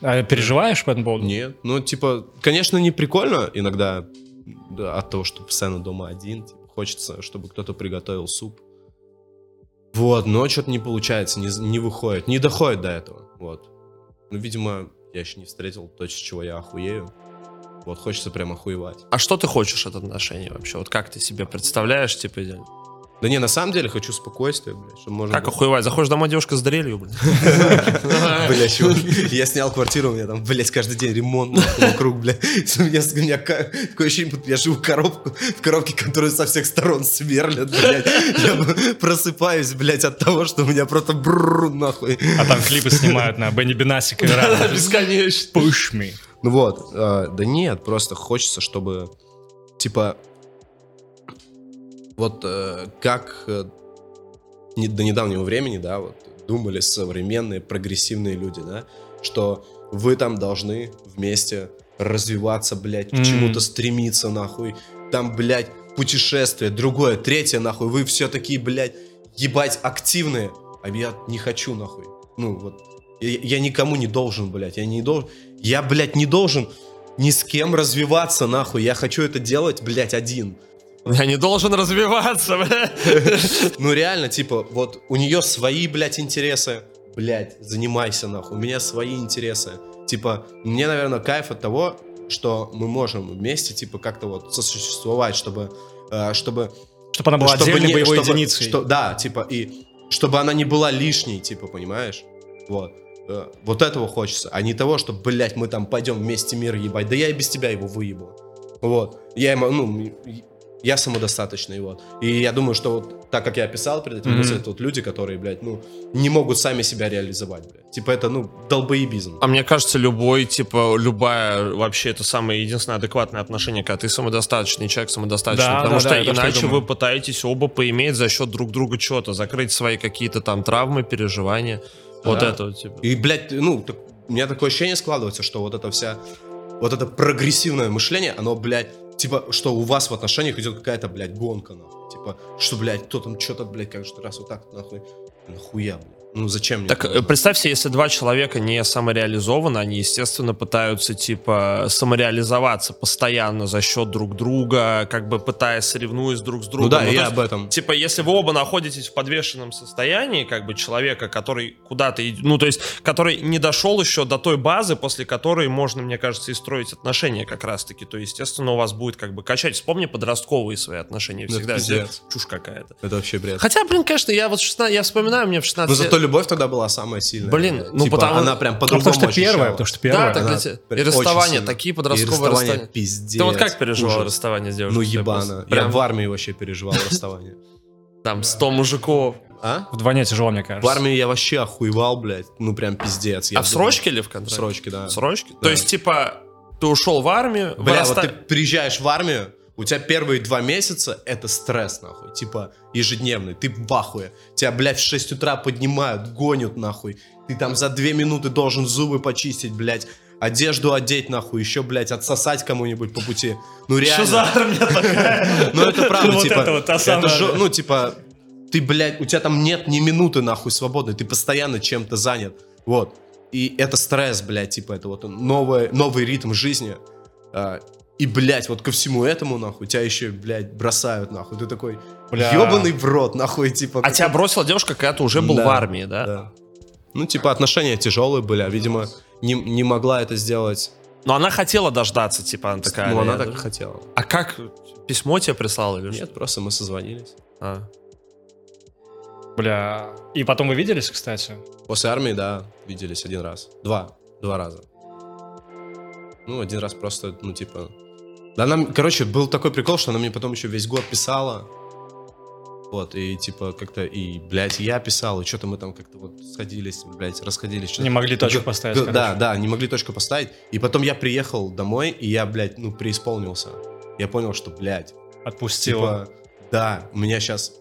А переживаешь по этому поводу? Нет, ну, типа, конечно, не прикольно иногда да, от того, что постоянно дома один. Типа, хочется, чтобы кто-то приготовил суп. Вот, но что-то не получается, не, не выходит, не доходит до этого. Вот. Ну, видимо, я еще не встретил то, с чего я охуею. Вот, хочется прям охуевать. А что ты хочешь от отношений вообще? Вот как ты себе представляешь, типа, идеально? Да не, на самом деле хочу спокойствия, блядь, чтобы можно Как было- охуевать? Заходишь домой, девушка с дрелью, блин. Бля, чего? Я снял квартиру, у меня там, блядь, каждый день ремонт вокруг, блядь. У меня, у меня ка- такое ощущение, будто я живу в коробку, в коробке, которую со всех сторон сверлят, блядь. Я просыпаюсь, блядь, от того, что у меня просто брррр, нахуй. А там клипы снимают на Бенни Бенасик и. Бесконечно. Push me. Ну вот, э, да нет, просто хочется, чтобы, типа, вот э, как э, не- до недавнего времени, да, вот думали современные прогрессивные люди, да, что вы там должны вместе развиваться, блядь, к М. чему-то стремиться, нахуй, там, блядь, путешествие, другое, третье, нахуй, вы все такие, блядь, ебать, активные, а я не хочу, нахуй, ну, вот, я, я никому не должен, блядь, я не должен, я, блядь, не должен ни с кем развиваться, нахуй, я хочу это делать, блядь, один, Я не должен развиваться, бля. ну реально, типа, вот у нее свои, блядь, интересы. Блядь, занимайся нахуй. У меня свои интересы. Типа, мне, наверное, кайф от того, что мы можем вместе, типа, как-то вот сосуществовать, чтобы... э, чтобы Чтобы она была чтобы отдельной не- боевой чтобы- единицей. что- да, типа, и чтобы она не была лишней, типа, понимаешь? Вот. Э, Вот этого хочется, а не того, что, блядь, мы там пойдем вместе мир ебать. Да я и без тебя его выебу. Вот. Я ему, ну, я самодостаточный, вот. И я думаю, что вот так, как я описал перед этим, вот это вот люди, которые, блядь, ну, не могут сами себя реализовать, блядь. Типа это, ну, долбоебизм. А мне кажется, любой, типа, любая, вообще, это самое единственное адекватное отношение, когда ты самодостаточный человек, самодостаточный. Да, потому да, что да, иначе думаю. вы пытаетесь оба поиметь за счет друг друга что-то, закрыть свои какие-то там травмы, переживания. Вот Да. это вот, типа. И, блядь, ну, так- у меня такое ощущение складывается, что вот это вся, вот это прогрессивное мышление, оно, блядь, типа, что у вас в отношениях идет какая-то, блядь, гонка, нахуй. Типа, что, блядь, кто там что-то, блядь, каждый раз вот так, нахуй. Нахуя, блядь. Ну, зачем мне Так это э, нужно? представь себе, если два человека не самореализованы, они, естественно, пытаются, типа, самореализоваться постоянно за счет друг друга, как бы пытаясь соревнуясь друг с другом. Ну да, то я есть, об этом. Типа, если вы оба находитесь в подвешенном состоянии, как бы человека, который куда-то, ид- ну, то есть, который не дошел еще до той базы, после которой можно, мне кажется, и строить отношения как раз-таки, то, естественно, у вас будет как бы качать. Вспомни подростковые свои отношения. Ну, это Всегда пиздец. чушь какая-то. Это вообще бред. Хотя, блин, конечно, я вот в 16, я вспоминаю, мне в 16 Но лет- любовь тогда была самая сильная. Блин, ну, Типа, потому- она прям Ну, по-другому потому что ощущала. потому что Да, первое. так Она прям и сильно. такие И подростковые расставания расставания. пиздец. Ты вот как переживал ужас. расставание с девушкой? Ну ебано. после? Я Прям в армии вообще переживал расставание. там 100 мужиков. А? Вдвойне тяжело, мне В кажется. армии я вообще охуевал, блядь. Ну прям пиздец. Я А в срочке или в В контракте? срочке, да. В срочке? Да. То есть, типа, ты ушел в армию, Бля, вот ты приезжаешь в армию, у тебя первые два месяца это стресс, нахуй. Типа, ежедневный. Ты в ахуе. Тебя, блядь, в 6 утра поднимают, гонят, нахуй. Ты там за две минуты должен зубы почистить, блядь. Одежду одеть, нахуй. Еще, блядь, отсосать кому-нибудь по пути. Ну, реально. Что за армия такая? Ну, это правда, типа. это Ну, типа, ты, блядь, у тебя там нет ни минуты, нахуй, свободной. Ты постоянно чем-то занят. Вот. И это стресс, блядь, типа, это вот новый, новый ритм жизни. И, блядь, вот ко всему этому, нахуй, тебя еще, блядь, бросают, нахуй. Ты такой, Бля. ебаный в рот, нахуй, типа. А тебя бросила девушка, когда ты уже был Да, в армии, да? Да. Ну, типа, отношения тяжелые были, а, видимо, не, не могла это сделать. Но она хотела дождаться, типа, она такая. ну, она «Я так даже-» хотела. А как? Письмо тебе прислала или что? Нет, просто мы созвонились. А. Бля. И потом вы виделись, кстати? После армии, да, виделись один раз. Два. Два раза. Ну, один раз просто, ну, типа... Да, она, м- короче, был такой прикол, что она мне потом еще весь год писала. Вот, и типа как-то, и, блядь, я писал, и что-то мы там как-то вот сходились, блядь, расходились. что-то. Не могли точку поставить, г-. Да, да, не могли точку поставить. И потом я приехал домой, и я, блядь, ну, преисполнился. Я понял, что, блядь, Отпустила. Типа, да, у меня сейчас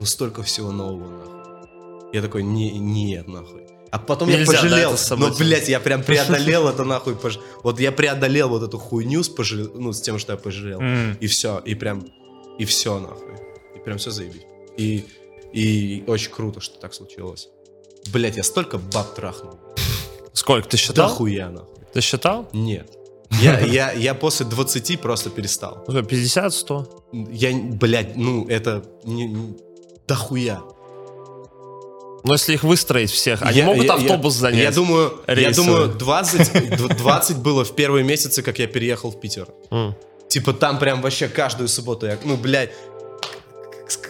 ну, столько всего нового, нахуй. Я такой, не, нет, нахуй. А потом я Нельзя, да, пожалел, с но, блядь, я прям преодолел это, нахуй. пож- Вот я преодолел вот эту хуйню с, пожале- ну, с тем, что я пожалел. М. И все, и прям, и все, нахуй. И прям все заебись. И И очень круто, что так случилось. Блять, я столько баб трахнул. Сколько, ты Да считал? хуя нахуй. Ты считал? Нет. Я, я, я после 20 просто перестал. Ну, 50, 100? Я, блядь, ну, это не, не- да хуя. Но если их выстроить всех, они Я- могут я- автобус я, занять. Я думаю, я думаю 20, дв- 20 было в первые месяцы, как я переехал в Питер. М. Типа там прям вообще каждую субботу я, ну, блядь,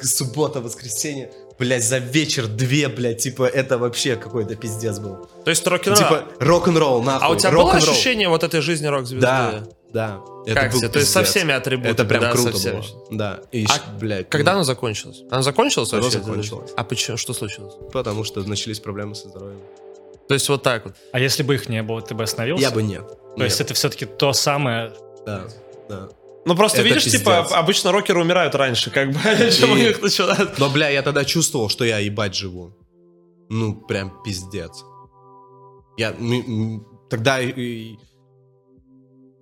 суббота, воскресенье, блядь, за вечер две, блядь, типа это вообще какой-то пиздец был. То есть рок-н-ролл. Типа рок-н-ролл, нахуй. а у тебя было ощущение вот этой жизни рок-звезды? Да, да. Это Как был тебе? То есть со всеми атрибутами, Это прям да, круто было. Да. И, А блядь, Когда ну, она закончилась? Она закончилась Она вообще? закончилась. А почему? Что случилось? Потому что начались проблемы со здоровьем. То есть вот так вот. А если бы их не было, ты бы остановился? Я бы нет. То есть это все-таки то самое... Да, да. Ну просто Это видишь, типа, пиздец. обычно рокеры умирают раньше, как бы, чем у них начинают. Но, бля, я тогда чувствовал, что я ебать живу. Ну, прям пиздец. Я тогда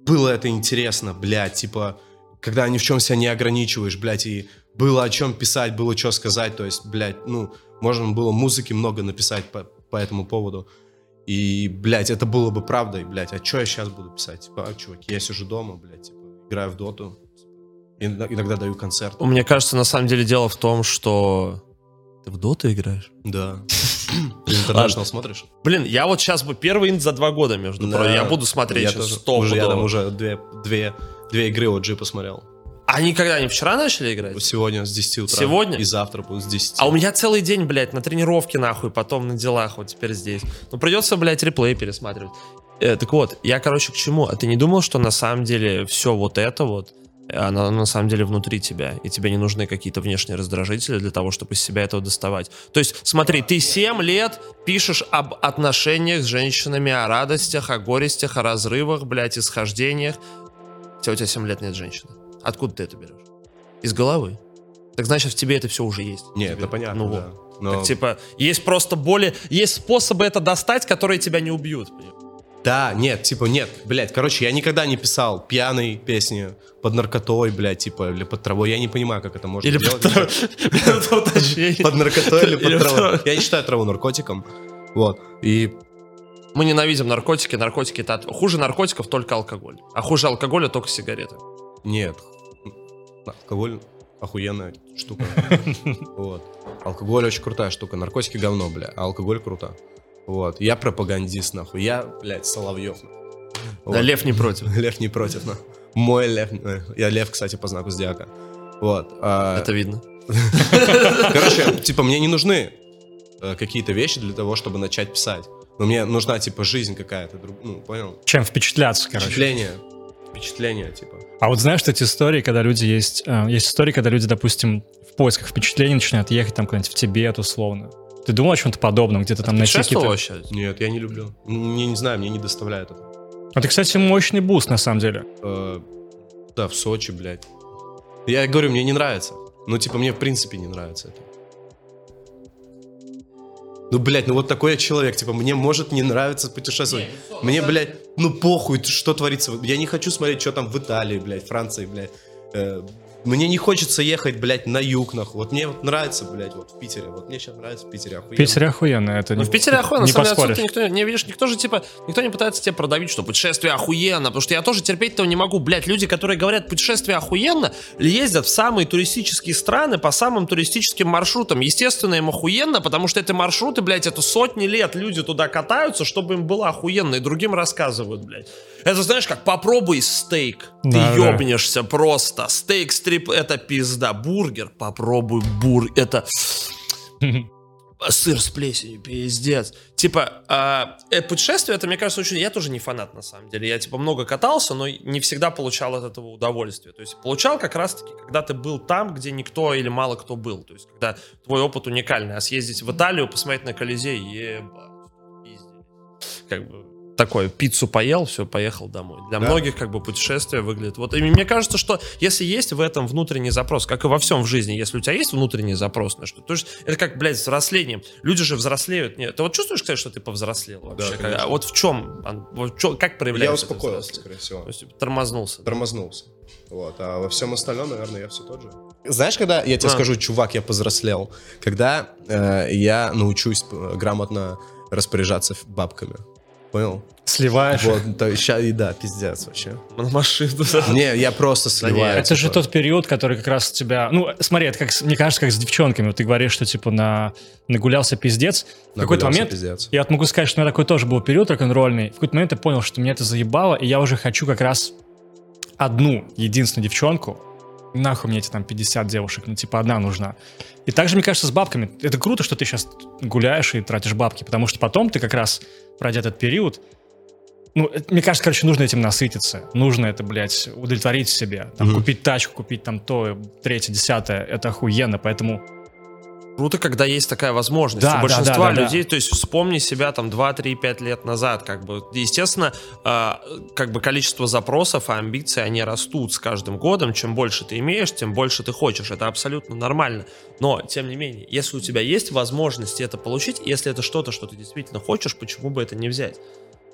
было это интересно, блядь, типа, когда ни в чем себя не ограничиваешь, блядь, и было о чем писать, было что сказать, то есть, блядь, ну, можно было музыки много написать по, по этому поводу. И, блядь, это было бы правдой, блядь, а что я сейчас буду писать? Типа, а, чуваки, я сижу дома, блядь, типа, играю в доту, иногда, иногда даю концерт. Мне кажется, на самом деле дело в том, что... Ты в доту играешь? Да. Интернешнл смотришь? Блин, я вот сейчас бы первый инт за два года, между Да. прочим. Я буду смотреть Я сейчас тоже. Уже, я там уже две, две, две игры OG посмотрел. Они когда, они вчера начали играть? Сегодня с 10 утра. Сегодня? И завтра будет с 10. А у меня целый день, блядь, на тренировке, нахуй, потом на делах, вот теперь здесь. Ну, придется, блядь, реплей пересматривать. Э, так вот, я, короче, к чему? А ты не думал, что на самом деле все вот это вот, оно на самом деле внутри тебя, и тебе не нужны какие-то внешние раздражители для того, чтобы из себя этого доставать. То есть, смотри, ты 7 лет пишешь об отношениях с женщинами, о радостях, о горестях, о разрывах, блядь, исхождениях. Хотя у тебя 7 лет нет женщины. Откуда ты это берешь? Из головы. Так значит, в тебе это все уже есть. Нет, это понятно, ну, да. Но- Так, типа, есть просто более... Есть способы это достать, которые тебя не убьют. понимаешь? Да, нет, типа, нет, блядь, короче, я никогда не писал пьяные песни под наркотой, блядь, типа, или под травой. Я не понимаю, как это можно Или делать. под уточнение. Под наркотой или под травой. Я не считаю траву наркотиком. Вот. И Мы ненавидим наркотики. Наркотики это... Хуже наркотиков только алкоголь. А хуже алкоголя только сигареты. нет. Алкоголь охуенная штука. Вот. Алкоголь очень крутая штука. Наркотики говно, бля. А алкоголь круто. Вот. Я пропагандист, нахуй. Я, блядь, Соловьев. Вот. Да, лев не против. Лев не против, но. Мой лев. э, Я лев, кстати, по знаку зодиака. Вот. а, Это видно. Короче, типа, мне не нужны э, какие-то вещи для того, чтобы начать писать. Но мне нужна, типа, жизнь какая-то. Ну, понял? Чем впечатляться, короче. Впечатление. Впечатление, типа. А вот знаешь, что эти истории, когда люди есть... э, есть истории, когда люди, допустим, в поисках впечатлений начинают ехать там куда-нибудь в Тибет, условно. Ты думал о чем-то подобном, где-то там найти Путешествовал какие-то... вообще? Нет, я не люблю. Мне не знаю, мне не доставляет это. Это, кстати, мощный буст, на самом деле. Э, да, в Сочи, блядь. Я говорю, мне не нравится. Ну, типа, мне в принципе не нравится это. Ну, блядь, ну вот такой я человек, типа, мне может не нравиться путешествовать. Мне, блядь, ну похуй, что творится. Я не хочу смотреть, что там в Италии, блядь, Франции, блядь. Э, мне не хочется ехать, блядь, на юг, нахуй. Вот мне вот нравится, блядь, вот в Питере. Вот мне сейчас нравится в Питере, В охуенно. Питере охуенно. Это Ну, не, в Питере охуенно, не на самом деле, никто, не видишь, никто же, типа, никто не пытается тебе продавить, что путешествие охуенно, потому что я тоже терпеть этого не могу, блядь, люди, которые говорят, путешествие охуенно, ездят в самые туристические страны по самым туристическим маршрутам, естественно, им охуенно, потому что эти маршруты, блядь, это сотни лет люди туда катаются, чтобы им было охуенно, и другим рассказывают, блядь. Это, знаешь, как попробуй стейк, ты Да, да. ёбнешься просто, стейк стрип, это пизда, бургер, попробуй бур, это... Сыр с плесенью, пиздец. Типа, а, э, путешествие, это, мне кажется, очень... Я тоже не фанат, на самом деле. Я, типа, много катался, но не всегда получал от этого удовольствие. То есть, получал как раз-таки, когда ты был там, где никто или мало кто был. То есть, когда твой опыт уникальный. А съездить в Италию, посмотреть на Колизей, ебать, пиздец. Как бы, такое, пиццу поел, все, поехал домой. Для Да. многих, как бы, путешествие выглядит... Вот, и мне кажется, что если есть в этом внутренний запрос, как и во всем в жизни, если у тебя есть внутренний запрос на что, то есть это как, блядь, взрослением. Люди же взрослеют. Нет, ты вот чувствуешь, кстати, что ты повзрослел вообще? конечно. а вот в чем? Вот чё- как Я проявляется это успокоился, скорее всего. То есть типа, тормознулся. Тормознулся. Вот, а во всем остальном, наверное, я все тот же. Знаешь, когда я тебе А. скажу, чувак, я повзрослел, когда э, я научусь э, грамотно распоряжаться бабками. Понял? Сливаешь. Вот, то есть ща- и да, пиздец вообще. На машину. да. Не, я просто сливаю. Это же типа. тот период, который как раз тебя... Ну, смотри, это как, мне кажется, как с девчонками. Вот ты говоришь, что, типа, на... нагулялся пиздец. В какой-то Нагулялся момент... пиздец. Я вот могу сказать, что у меня такой тоже был период рок-н-ролльный. В какой-то момент я понял, что меня это заебало, и я уже хочу как раз одну, единственную девчонку. Нахуй мне эти там 50 девушек, ну, типа, одна нужна. И также, мне кажется, с бабками. Это круто, что ты сейчас гуляешь и тратишь бабки, потому что потом ты как раз, пройдя этот период, ну, это- мне кажется, короче, нужно этим насытиться. Нужно это, блядь, удовлетворить себе. Там, Мгм. купить тачку, купить там то, третье, десятое. Это охуенно, поэтому... Круто, когда есть такая возможность. Да, У да, большинства да, да, да. людей, то есть вспомни себя там 2, 3, 5 лет назад, как бы, естественно, а, как бы количество запросов и амбиций, они растут с каждым годом. Чем больше ты имеешь, тем больше ты хочешь. Это абсолютно нормально. Но, тем не менее, если у тебя есть возможность это получить, если это что-то, что ты действительно хочешь, почему бы это не взять?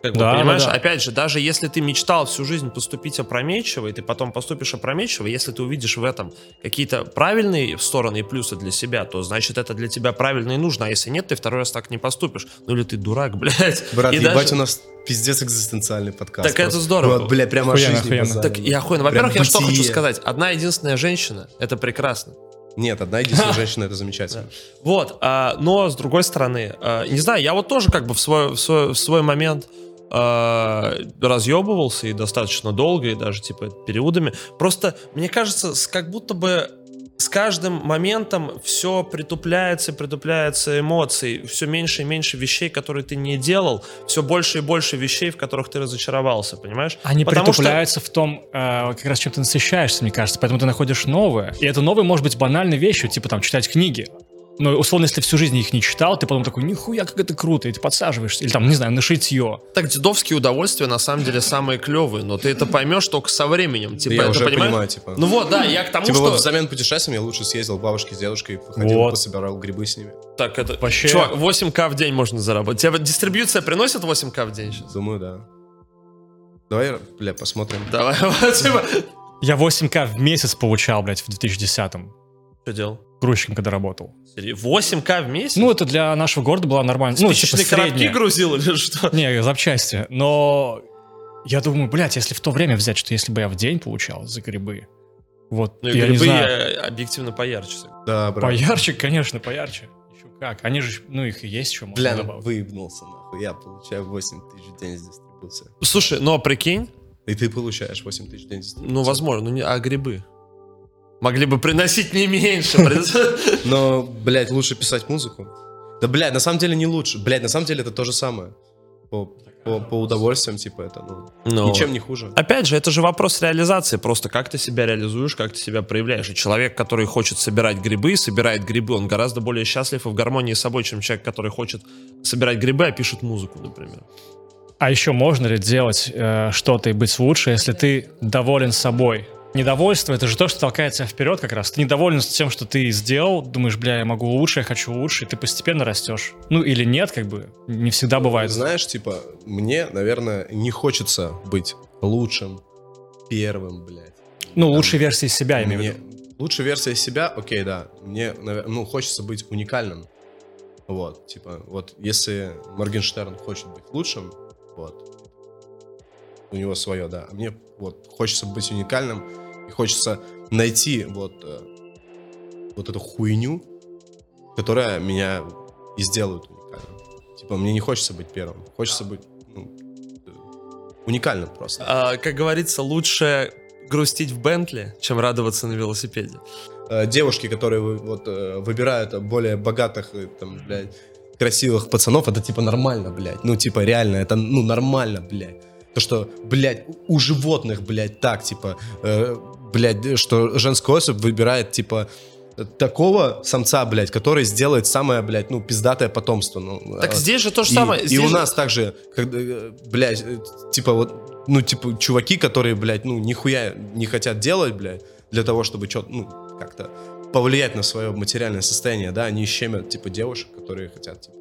Как бы, Да, да, понимаешь, да. опять же, даже если ты мечтал всю жизнь поступить опрометчиво, и ты потом поступишь опрометчиво, если ты увидишь в этом какие-то правильные стороны и плюсы для себя, то значит это для тебя правильно и нужно. А если нет, ты второй раз так не поступишь. Ну или ты дурак, блядь. Брат, И ебать, даже- у нас пиздец экзистенциальный подкаст. Так это просто. здорово. Вот, бля, прямо Охуенно, о жизни охуенно. Так и охуенно. Во-первых, я что хочу сказать. Одна единственная женщина — это прекрасно. Нет, одна единственная женщина, это замечательно. Вот, а, но с другой стороны, а, не знаю, я вот тоже как бы в свой, в свой, в свой момент а, разъебывался и достаточно долго, и даже типа периодами. Просто мне кажется, как будто бы с каждым моментом все притупляется, притупляются эмоции, все меньше и меньше вещей, которые ты не делал, все больше и больше вещей, в которых ты разочаровался, понимаешь? Они Потому что- притупляются в том, э, как раз чем ты насыщаешься, мне кажется, поэтому ты находишь новое. И это новое может быть банальной вещью, типа там читать книги. Но условно, если всю жизнь их не читал, ты потом такой, нихуя, как это круто, и ты подсаживаешься. Или там, не знаю, на шитье. Так, дедовские удовольствия на самом деле самые клевые, но ты это поймешь только со временем. Типа, Я ты уже понимаешь? понимаю, типа. Ну вот, да, я к тому, Типа что... вот взамен путешествием я лучше съездил к бабушке с дедушкой, походил, Вот. пособирал грибы с ними. Так, это... Вообще- Чувак, 8к в день можно заработать. Тебе дистрибьюция приносит 8к в день сейчас? Думаю, да. Давай, бля, посмотрим. Давай, вот, типа... Я 8к в месяц получал, блядь, в 2010-м. Что делал? Грузчиком, когда работал. 8к в месяц? Ну, это для нашего города было нормально. Ну, типа коробки грузил или что? Не, запчасти. Но я думаю, блядь, если в то время взять, что если бы я в день получал за грибы, вот, Ну, и я не грибы знаю. э, объективно поярче. Да, брат. Поярче, конечно, поярче. Еще как. Они же, ну, их и есть еще можно Бля, ну добавить. выебнулся нахуй. Я получаю 8 тысяч в день с дистрибуции. Слушай, но прикинь, И ты получаешь 8 тысяч в день с дистрибуции. ну, возможно, ну, не, а грибы? Могли бы приносить не меньше. Но, блядь, лучше писать музыку. Да, блядь, на самом деле не лучше. Блядь, на самом деле это то же самое. По, по, по удовольствиям, типа, это, ну, Ну, ничем не хуже. Опять же, это же вопрос реализации, просто как ты себя реализуешь, как ты себя проявляешь. И человек, который хочет собирать грибы, и собирает грибы, он гораздо более счастлив и в гармонии с собой, чем человек, который хочет собирать грибы, а пишет музыку, например. А еще можно ли делать э, что-то и быть лучше, если ты доволен собой? Недовольство — это же то, что толкает тебя вперед как раз. Ты недоволен с тем, что ты сделал, думаешь, бля, я могу лучше, я хочу лучше, и ты постепенно растешь. Ну или нет, как бы, не всегда бывает. Знаешь, типа, мне, наверное, не хочется быть лучшим, первым, блядь. Ну, лучшей версии себя, я имею в виду. Лучшая версия себя, окей, да. Мне, ну, хочется быть уникальным. Вот, типа, вот если Моргенштерн хочет быть лучшим, вот, у него свое, да. А мне вот хочется быть уникальным и хочется найти вот, э, вот эту хуйню, которая меня и сделает уникальным. Типа, мне не хочется быть первым, хочется быть ну, э, уникальным просто. А, как говорится, лучше грустить в Бентли, чем радоваться на велосипеде. э, девушки, которые вот выбирают более богатых, там, блядь, красивых пацанов, это типа нормально, блядь. Ну, типа, реально, это, ну, нормально, блядь. То, что, блядь, у у животных, блядь, так, типа, э, блядь, что женская особь выбирает, типа, такого самца, блядь, который сделает самое, блядь, ну, пиздатое потомство. Ну, Так э, здесь же то же и, самое. и здесь у же- нас также, когда, э, блядь, э, типа вот, ну, типа, чуваки, которые, блядь, ну, нихуя не хотят делать, блядь, для того, чтобы что-то, ну, как-то повлиять на свое материальное состояние, да, они щемят, типа, девушек, которые хотят, типа,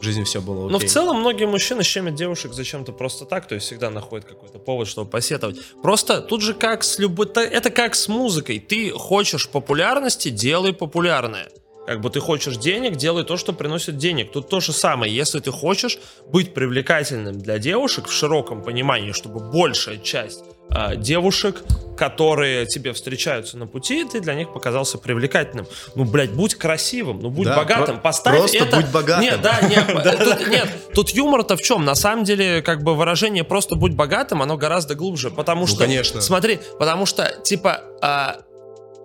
в жизни все было окей. Но в целом многие мужчины щемят девушек зачем-то просто так, то есть всегда находят какой-то повод, чтобы посетовать. Просто тут же как с любой... Это как с музыкой. Ты хочешь популярности, делай популярное. Как бы ты хочешь денег, делай то, что приносит денег. Тут то же самое. Если ты хочешь быть привлекательным для девушек в широком понимании, чтобы большая часть а, девушек, которые тебе встречаются на пути, ты для них показался привлекательным. Ну, блядь, будь красивым, ну, будь Да, богатым, про- поставь просто это... будь богатым. Нет, да, нет, тут, нет, тут юмор-то в чем? На самом деле, как бы выражение «просто будь богатым», оно гораздо глубже, потому что... Ну, конечно. Смотри, потому что, типа, а,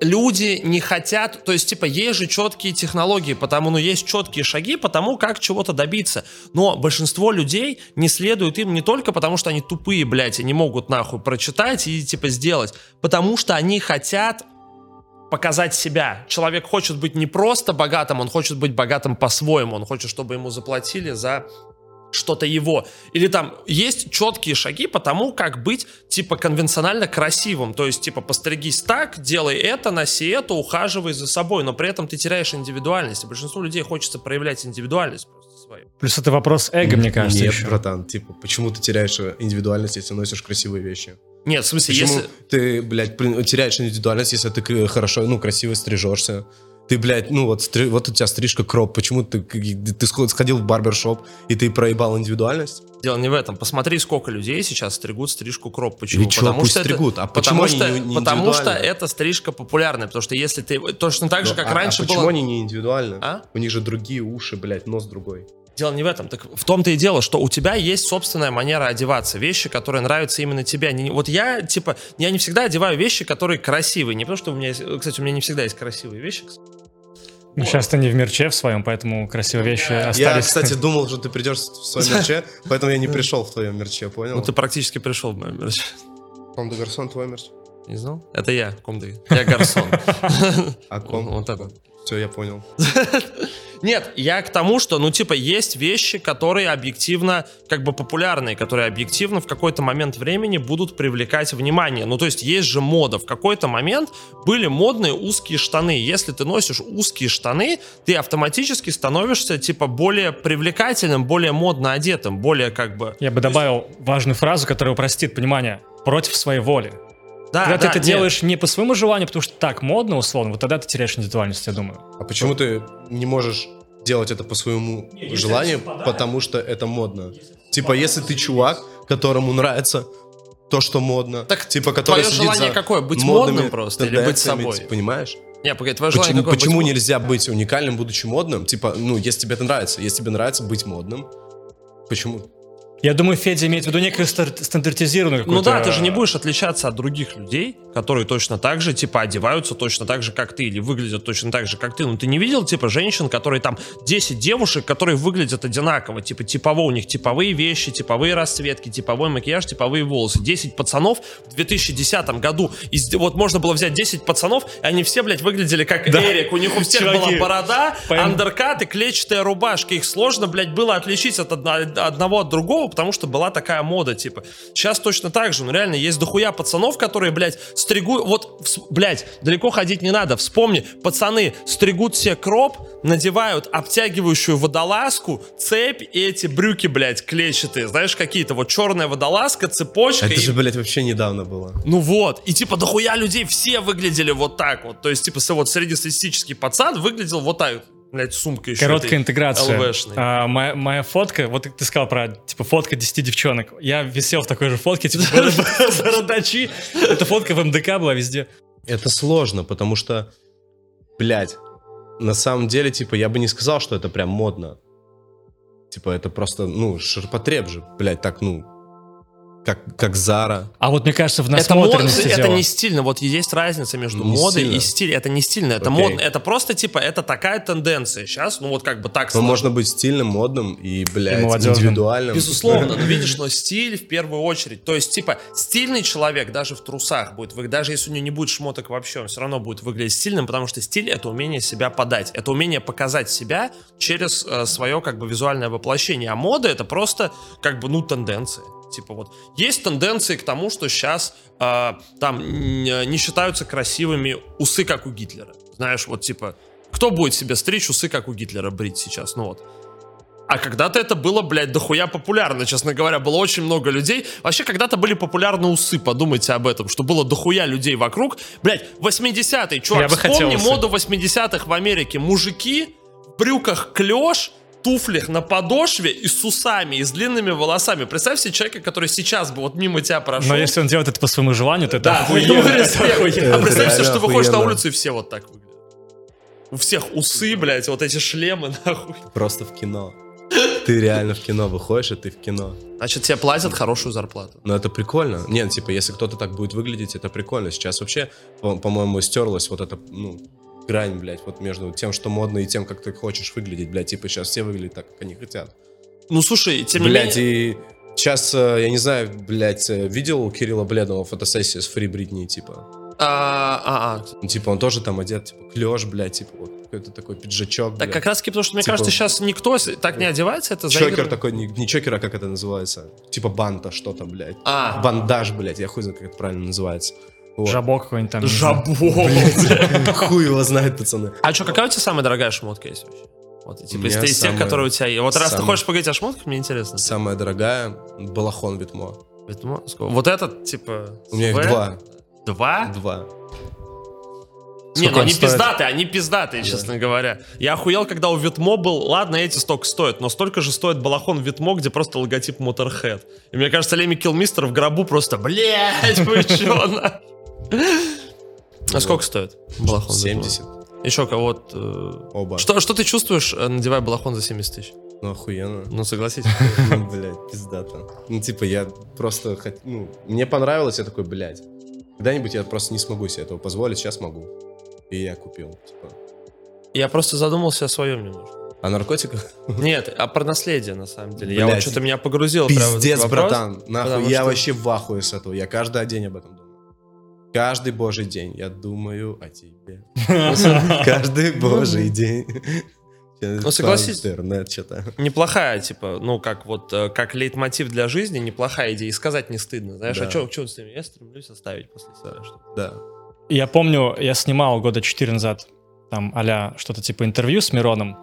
люди не хотят, то есть, типа, есть же четкие технологии, потому, ну, есть четкие шаги по тому, как чего-то добиться. Но большинство людей не следуют им не только потому, что они тупые, блядь, и не могут нахуй прочитать и, типа, сделать, потому что они хотят показать себя. Человек хочет быть не просто богатым, он хочет быть богатым по-своему. Он хочет, чтобы ему заплатили за что-то его. Или там есть четкие шаги по тому, как быть, типа, конвенционально красивым. То есть, типа, постригись так, делай это, носи это, ухаживай за собой, но при этом ты теряешь индивидуальность. И большинству людей хочется проявлять индивидуальность просто свою. Плюс это вопрос эго, мне кажется, Нет, еще. братан, типа, почему ты теряешь индивидуальность, если носишь красивые вещи? Нет, в смысле, Почему если... ты, блядь, теряешь индивидуальность, если ты хорошо, ну, красиво стрижешься? Ты, блядь, ну вот, стри- вот у тебя стрижка кроп, почему ты, ты сход- сходил в барбершоп и ты проебал индивидуальность? Дело не в этом. Посмотри, сколько людей сейчас стригут стрижку кроп. Почему? И чё, пусть стригут. А почему потому они что, не- не Потому что это стрижка популярная. Потому что если ты... Точно так же, Ну, как а- раньше а почему было... они не индивидуальны? А? У них же другие уши, блядь, нос другой. Дело не в этом. Так в том-то и дело, что у тебя есть собственная манера одеваться. Вещи, которые нравятся именно тебе. Не- Вот я, типа, я не всегда одеваю вещи, которые красивые. Не потому, что у меня есть... Кстати, у меня не всегда есть красивые вещи. Ну, сейчас ты не в мерче в своем, поэтому красивые вещи Я, остались. кстати, думал, что ты придешь в свой мерче, поэтому я не пришел в твоем мерче, понял? Ну, ты практически пришел в мой мерч. Ком де Гарсон, твой мерч? Не знал? Это я, комды. Я гарсон. А ком? Вот это. Все, я понял. Нет, я к тому, что, ну, типа, есть вещи, которые объективно, как бы популярные, которые объективно в какой-то момент времени будут привлекать внимание. Ну, то есть, есть же мода. В какой-то момент были модные узкие штаны. Если ты носишь узкие штаны, ты автоматически становишься, типа, более привлекательным, более модно одетым, более, как бы... Я бы добавил важную фразу, которая упростит понимание. Против своей воли. Да, Когда да, ты это нет. делаешь не по своему желанию, потому что так модно, условно, вот тогда ты теряешь индивидуальность, я думаю. А почему ты не можешь делать это по своему если желанию, совпадает. потому что это модно? Типа, если ты чувак, которому нравится то, что модно, Так типа, который твое сидит желание за какое? Быть модными модным просто или быть собой? ты понимаешь? Не, погоди, твое желание Почему, какое? Быть почему модным? нельзя быть уникальным, будучи модным? Типа, ну, если тебе это нравится, если тебе нравится быть модным, почему? Я думаю, Федя имеет в виду некую стандартизированную Ну какую-то... да, ты же не будешь отличаться от других людей, которые точно так же, типа, одеваются точно так же, как ты, или выглядят точно так же, как ты. Ну ты не видел, типа, женщин, которые там 10 девушек, которые выглядят одинаково, типа, типово, у них типовые вещи, типовые расцветки, типовой макияж, типовые волосы. 10 пацанов в 2010 году, из- вот можно было взять 10 пацанов, и они все, блядь, выглядели как Да. Эрик, у них у всех Чуваки, была борода, пойм- андеркат и клетчатая рубашка. Их сложно, блядь, было отличить от одно- одного от другого, потому что была такая мода, типа. Сейчас точно так же, ну реально, есть дохуя пацанов, которые, блядь, стригут, вот, блядь, далеко ходить не надо, вспомни, пацаны стригут себе кроп, надевают обтягивающую водолазку, цепь и эти брюки, блядь, клетчатые, знаешь, какие-то, вот черная водолазка, цепочка. Это и- же, блядь, вообще недавно было. ну вот, и типа дохуя людей все выглядели вот так вот. То есть, типа, вот среднестатистический пацан выглядел вот так. Блять, сумка еще. Короткая этой интеграция. А, моя, моя фотка, вот ты сказал про, типа, фотка 10 девчонок. Я висел в такой же фотке, типа, бор- бородачи. Эта фотка в МДК была везде. Это сложно, потому что, блядь, на самом деле, типа, я бы не сказал, что это прям модно. Типа, это просто, ну, ширпотреб же, блядь, так, ну, как, как Зара. А вот мне кажется, в Это, мод- насмотренности это не стильно. Вот есть разница между Не модой стильно. и стиль. Это не стильно, это Окей. модно. Это просто типа, это такая тенденция. Сейчас, ну вот как бы так Но сложно. можно быть стильным, модным и, блядь, молодежным. индивидуальным. Безусловно, но видишь, но стиль в первую очередь. То есть, типа, стильный человек даже в трусах будет выглядеть, даже если у него не будет шмоток вообще, он все равно будет выглядеть стильным, потому что стиль — это умение себя подать, это умение показать себя через свое, как бы, визуальное воплощение. А мода — это просто, как бы, ну, тенденция. Типа вот, есть тенденции к тому, что сейчас там н- не считаются красивыми усы, как у Гитлера. Знаешь, вот типа, кто будет себе стричь усы, как у Гитлера брить сейчас? Ну вот. А когда-то это было, блядь, дохуя популярно, честно говоря. Было очень много людей. Вообще, когда-то были популярны усы, подумайте об этом, что было дохуя людей вокруг. Блядь, 80-е, чувак, Я вспомни моду 80-х в Америке. Мужики в брюках клеш, туфлях на подошве и с усами, и с длинными волосами. Представь себе человека, который сейчас бы вот мимо тебя прошел. Но если он делает это по своему желанию, то это Да, охуенно. ну, Это охуенно. А представь себе, что выходишь на улицу, и все вот так выглядят. У всех усы, блядь, вот эти шлемы, нахуй. Просто в кино. Ты реально в кино выходишь, и ты в кино. Значит, тебе платят хорошую зарплату. Но это прикольно. Нет, типа, если кто-то так будет выглядеть, это прикольно. Сейчас вообще, по- по-моему, стерлась вот эта, ну, грань, блядь, вот между тем, что модно, и тем, как ты хочешь выглядеть, блядь. Типа, сейчас все выглядят так, как они хотят. Ну, слушай, тем не Блядь, менее... и сейчас, э, я не знаю, блядь, э, видел у Кирилла Бледного фотосессию с Фри Бритни, типа? А, а, а. Ну, типа, он тоже там одет, типа, клеш, блядь, типа, вот какой-то такой пиджачок, Так блядь. как раз таки, потому что, мне Типа- кажется, сейчас никто так не одевается, это Чокер такой, не, не чокер, а как это называется? Типа банта что-то, блядь. А. Бандаж, блядь, я хуй знаю, как это правильно называется. Вот. Жабок какой-нибудь там. не знаю. Жабо. Хуй его знает, пацаны. А что, какая у тебя самая дорогая шмотка есть вообще? Вот, типа, из, из тех, которые у тебя есть. Вот раз ты хочешь поговорить о шмотках, мне интересно. Самая дорогая балахон Витмо. Витмо? Сколько? Вот этот, типа... У меня их два. Два? Два. Не, ну они стоит? пиздатые, они пиздатые, честно говоря. Я охуел, когда у Витмо был, ладно, эти столько стоят, но столько же стоит балахон Витмо, где просто логотип Motorhead. И мне кажется, Леми Килмистер в гробу просто, блядь, вы чё, на?» А сколько стоит балахон Витмо? 70. Еще кого-то... Оба. Что, что ты чувствуешь, э, надевая балахон за 70 тысяч? Ну, охуенно. Ну, согласитесь. Ну, блядь, пиздато. Ну, типа, я просто... Ну, мне понравилось, я такой, блядь. Когда-нибудь я просто не смогу себе этого позволить, сейчас могу. И я купил, типа. Я просто задумался о своем немножко. А наркотиках? Нет, а про наследие, на самом деле. Я Блядь. вот что-то меня погрузил прямо в этот Пиздец, вопрос, братан. Нахуй, я что- вообще в ахуе с этого. Я каждый день об этом думаю. Каждый божий день я думаю о тебе. Каждый божий день. Ну, согласись. Интернет что-то. Неплохая, типа, ну, как вот, э, как лейтмотив для жизни, неплохая идея. И сказать не стыдно. Знаешь, Да. а что, что с ним? Я стремлюсь оставить после себя что Да. Я помню, я снимал года 4 назад там а что-то типа интервью с Мироном,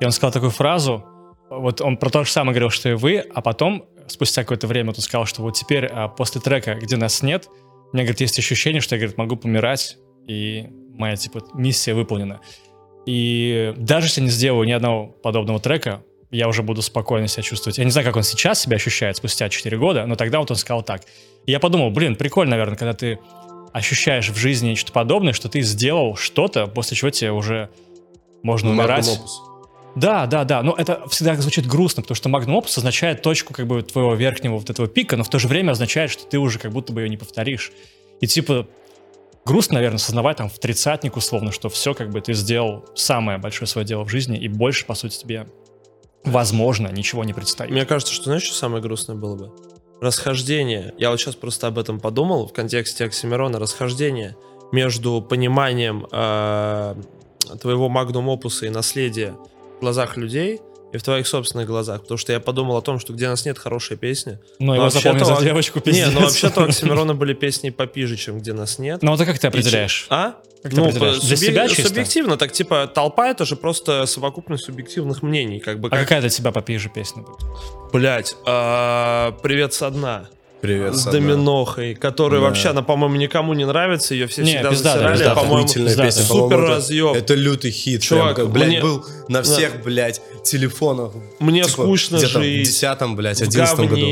и он сказал такую фразу, вот он про то же самое говорил, что и вы, а потом, спустя какое-то время, он сказал, что вот теперь а, после трека, где нас нет, у меня, говорит, есть ощущение, что я, говорит, могу помирать, и моя, типа, миссия выполнена. И даже если не сделаю ни одного подобного трека, я уже буду спокойно себя чувствовать. Я не знаю, как он сейчас себя ощущает спустя 4 года, но тогда вот он сказал так. И я подумал, блин, прикольно, наверное, когда ты ощущаешь в жизни нечто подобное, что ты сделал что-то, после чего тебе уже можно Ну, умирать. Да, да, да. Но это всегда звучит грустно, потому что Magnum Opus означает точку как бы твоего верхнего вот этого пика, но в то же время означает, что ты уже как будто бы ее не повторишь. И типа грустно, наверное, сознавать там в тридцатник условно, что все как бы ты сделал самое большое свое дело в жизни, и больше, по сути, тебе, возможно, ничего не предстоит. Мне кажется, что знаешь, что самое грустное было бы? Расхождение. Я вот сейчас просто об этом подумал в контексте Оксимирона. Расхождение между пониманием э, твоего магнум опуса и наследия глазах людей и в твоих собственных глазах. Потому что я подумал о том, что где нас нет, хорошая песня. Но его запомнил за девочку, Не, пиздец. ну вообще-то у Оксимирона были песни попиже, чем где нас нет. Ну, вот а как ты определяешь? А? Как ты ну, определяешь? по- Для себя чисто? Субъективно, так типа толпа это же просто совокупность субъективных мнений. Как бы А как, какая для тебя попиже песня будет? блять, привет со дна. Привет, с. Доминохой, которая Да. вообще, она, по-моему, никому не нравится, ее все Не, всегда пиздатая, засирали, пиздатая. а, по-моему, песня, Супер по-моему, это- лютый хит. Чувак, прям, блядь, мне- был на всех, блядь, телефонах. мне Типа, скучно где-то в жить, 10 блядь, 11 году.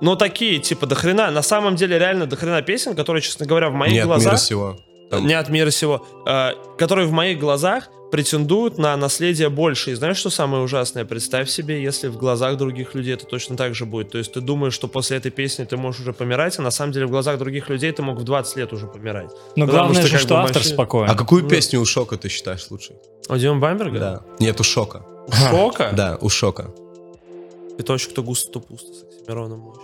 Но такие, типа, до хрена, на самом деле, реально до хрена песен, которые, честно говоря, в моих Не от мира глазах... сего. Там- Не от мира сего. э, которые в моих глазах претендуют на наследие больше. И знаешь, что самое ужасное? Представь себе, если в глазах других людей это точно так же будет. То есть ты думаешь, что после этой песни ты можешь уже помирать, а на самом деле в глазах других людей ты мог в 20 лет уже помирать. Но Потому главное что же, что автор вообще- спокоен. А какую Ну. песню у Шока ты считаешь лучшей? У Дима Бамберга? Да. Нет, у Шока. Шока? Да, у Шока. Это очень кто густо, то пусто с Оксимироном мощно.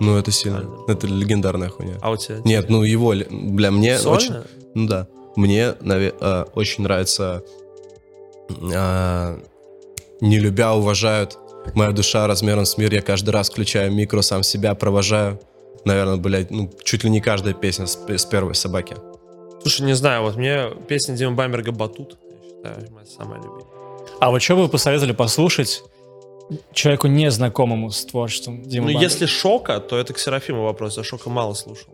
Ну, это сильно. Правильно. Это легендарная хуйня. А у тебя? Нет, ну его, бля, мне Сольно? очень... Ну да. Мне наве- э, очень нравится э, «Не любя, уважают». Моя душа размером с мир. Я каждый раз включаю микро, сам себя провожаю. Наверное, блядь, ну, чуть ли не каждая песня с, с первой собаки. Слушай, не знаю, вот мне песня Дима Бамберга «Батут», я считаю, моя самая любимая. А вот что бы вы посоветовали послушать человеку незнакомому с творчеством Димы Ну, Бамберга? если Шока, то это к Серафиму вопрос. Я Шока мало слушал.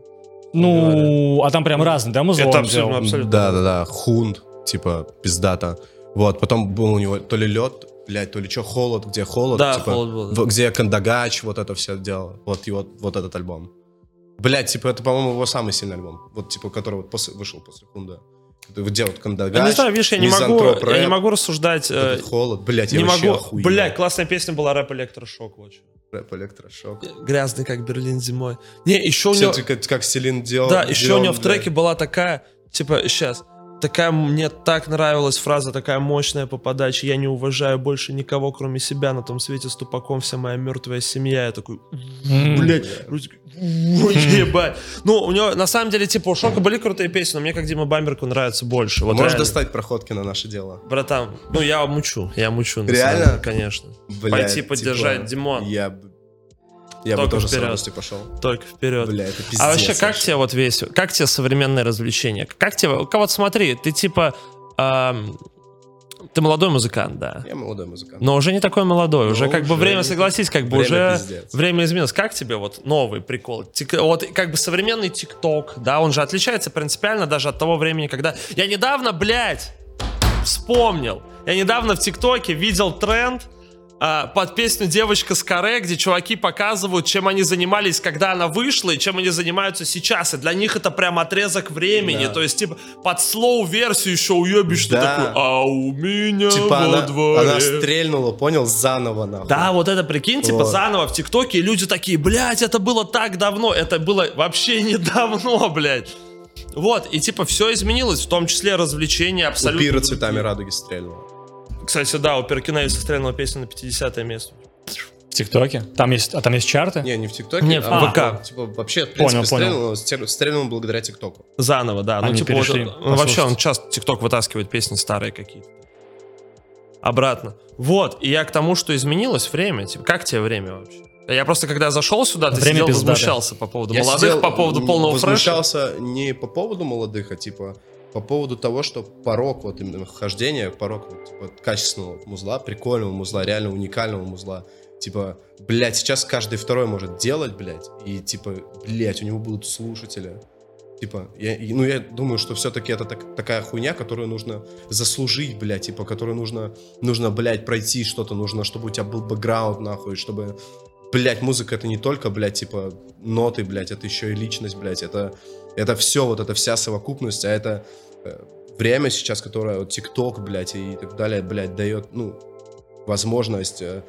Ну, а там прям разные, да, музло Это абсолютно, абсолютно. Да, да, да. Хунд, типа, пиздата. Вот, потом был у него то ли лед, блядь, то ли что, холод, где холод. Да, типа, «Холод» был, да. в- Где Кандагач, вот это все делал. Вот, и вот, вот этот альбом. Блядь, типа, это, по-моему, его самый сильный альбом. Вот, типа, который вот после, вышел после Хунда. Вот делают Кандагач. Я не знаю, видишь, я не могу, Мизантроп я не рэп, могу рассуждать. вот э, этот холод. Блядь, я не вообще могу. охуел. Блядь, классная песня была рэп электрошок. Вот. чё. Рэп электрошок. Грязный, как Берлин зимой. Не, еще у него... как, как Селин делал. Да, еще у делал, него в блядь. треке была такая, типа, сейчас, такая, мне так нравилась фраза, такая мощная по подаче, я не уважаю больше никого, кроме себя, на том свете с тупаком вся моя мертвая семья. Я такой, блядь, ой, ебать. Ну, у него, на самом деле, типа, у Шока были крутые песни, но мне, как Дима Бамберку, нравится больше. Вот Можешь реально. достать проходки на наше дело? Братан, ну, я мучу, я мучу. Реально? деле, Конечно. Блядь, Пойти типа, поддержать Димон. Я, бы- я бы Только тоже вперед. с радостью пошел. Только вперед. Бля, это пиздец. А вообще, как вообще. тебе вот весь, как тебе современное развлечение? Как тебе, у кого-то смотри, ты типа, ам, ты молодой музыкант, да, Я молодой музыкант. но уже не такой молодой, уже Ну, как бы уже время, согласись, как бы время уже пиздец. время изменилось. Как тебе вот новый прикол? Тик- вот как бы современный ТикТок, да, он же отличается принципиально даже от того времени, когда... Я недавно, блядь, вспомнил, я недавно в ТикТоке видел тренд, а, под песню «Девочка с каре», где чуваки показывают, чем они занимались, когда она вышла, и чем они занимаются сейчас. И для них это прям отрезок времени. Да. То есть, типа, под слоу-версию еще уебишь, Да. такое «А у меня Типа во она, дворе». она стрельнула, понял, заново нахуй. Да, вот это прикинь, типа Вот. заново в ТикТоке, и люди такие, блядь, это было так давно, это было вообще недавно, блядь. Вот, и типа все изменилось, в том числе развлечения У абсолютно. пира другие. цветами радуги стрельнула. Кстати, да, у Перкиневиса стрельнула песня на 50 место. В ТикТоке? Там есть, а там есть чарты? Не, не в ТикТоке, Не, в а ВК. Типа вообще, в Понял, принципе, понял. стер- стрельнула благодаря ТикТоку. Заново, да. Ну, Они типа, вот перешли это- ну, вообще, он часто ТикТок вытаскивает песни старые какие-то. Обратно. Вот, и я к тому, что изменилось время. Типа, как тебе время вообще? Я просто, когда зашел сюда, ты Время сидел, пиздатое. возмущался по поводу Я молодых, сидел, по поводу полного фреша. Возмущался не по поводу молодых, а типа по поводу того, что порог, вот именно вхождения, порог вот, типа, качественного музла, прикольного музла, реально уникального музла. Типа, блядь, сейчас каждый второй может делать, блядь, и типа, блядь, у него будут слушатели. Типа, я, ну, я думаю, что все-таки это так- такая хуйня, которую нужно заслужить, блядь, типа, которую нужно, нужно, блядь, пройти что-то, нужно, чтобы у тебя был бэкграунд, нахуй, чтобы, блядь, музыка это не только, блядь, типа, ноты, блядь, это еще и личность, блядь, это, это все, вот эта вся совокупность, а это э, время сейчас, которое, вот, ТикТок, блядь, и так далее, блядь, дает, ну, возможность э,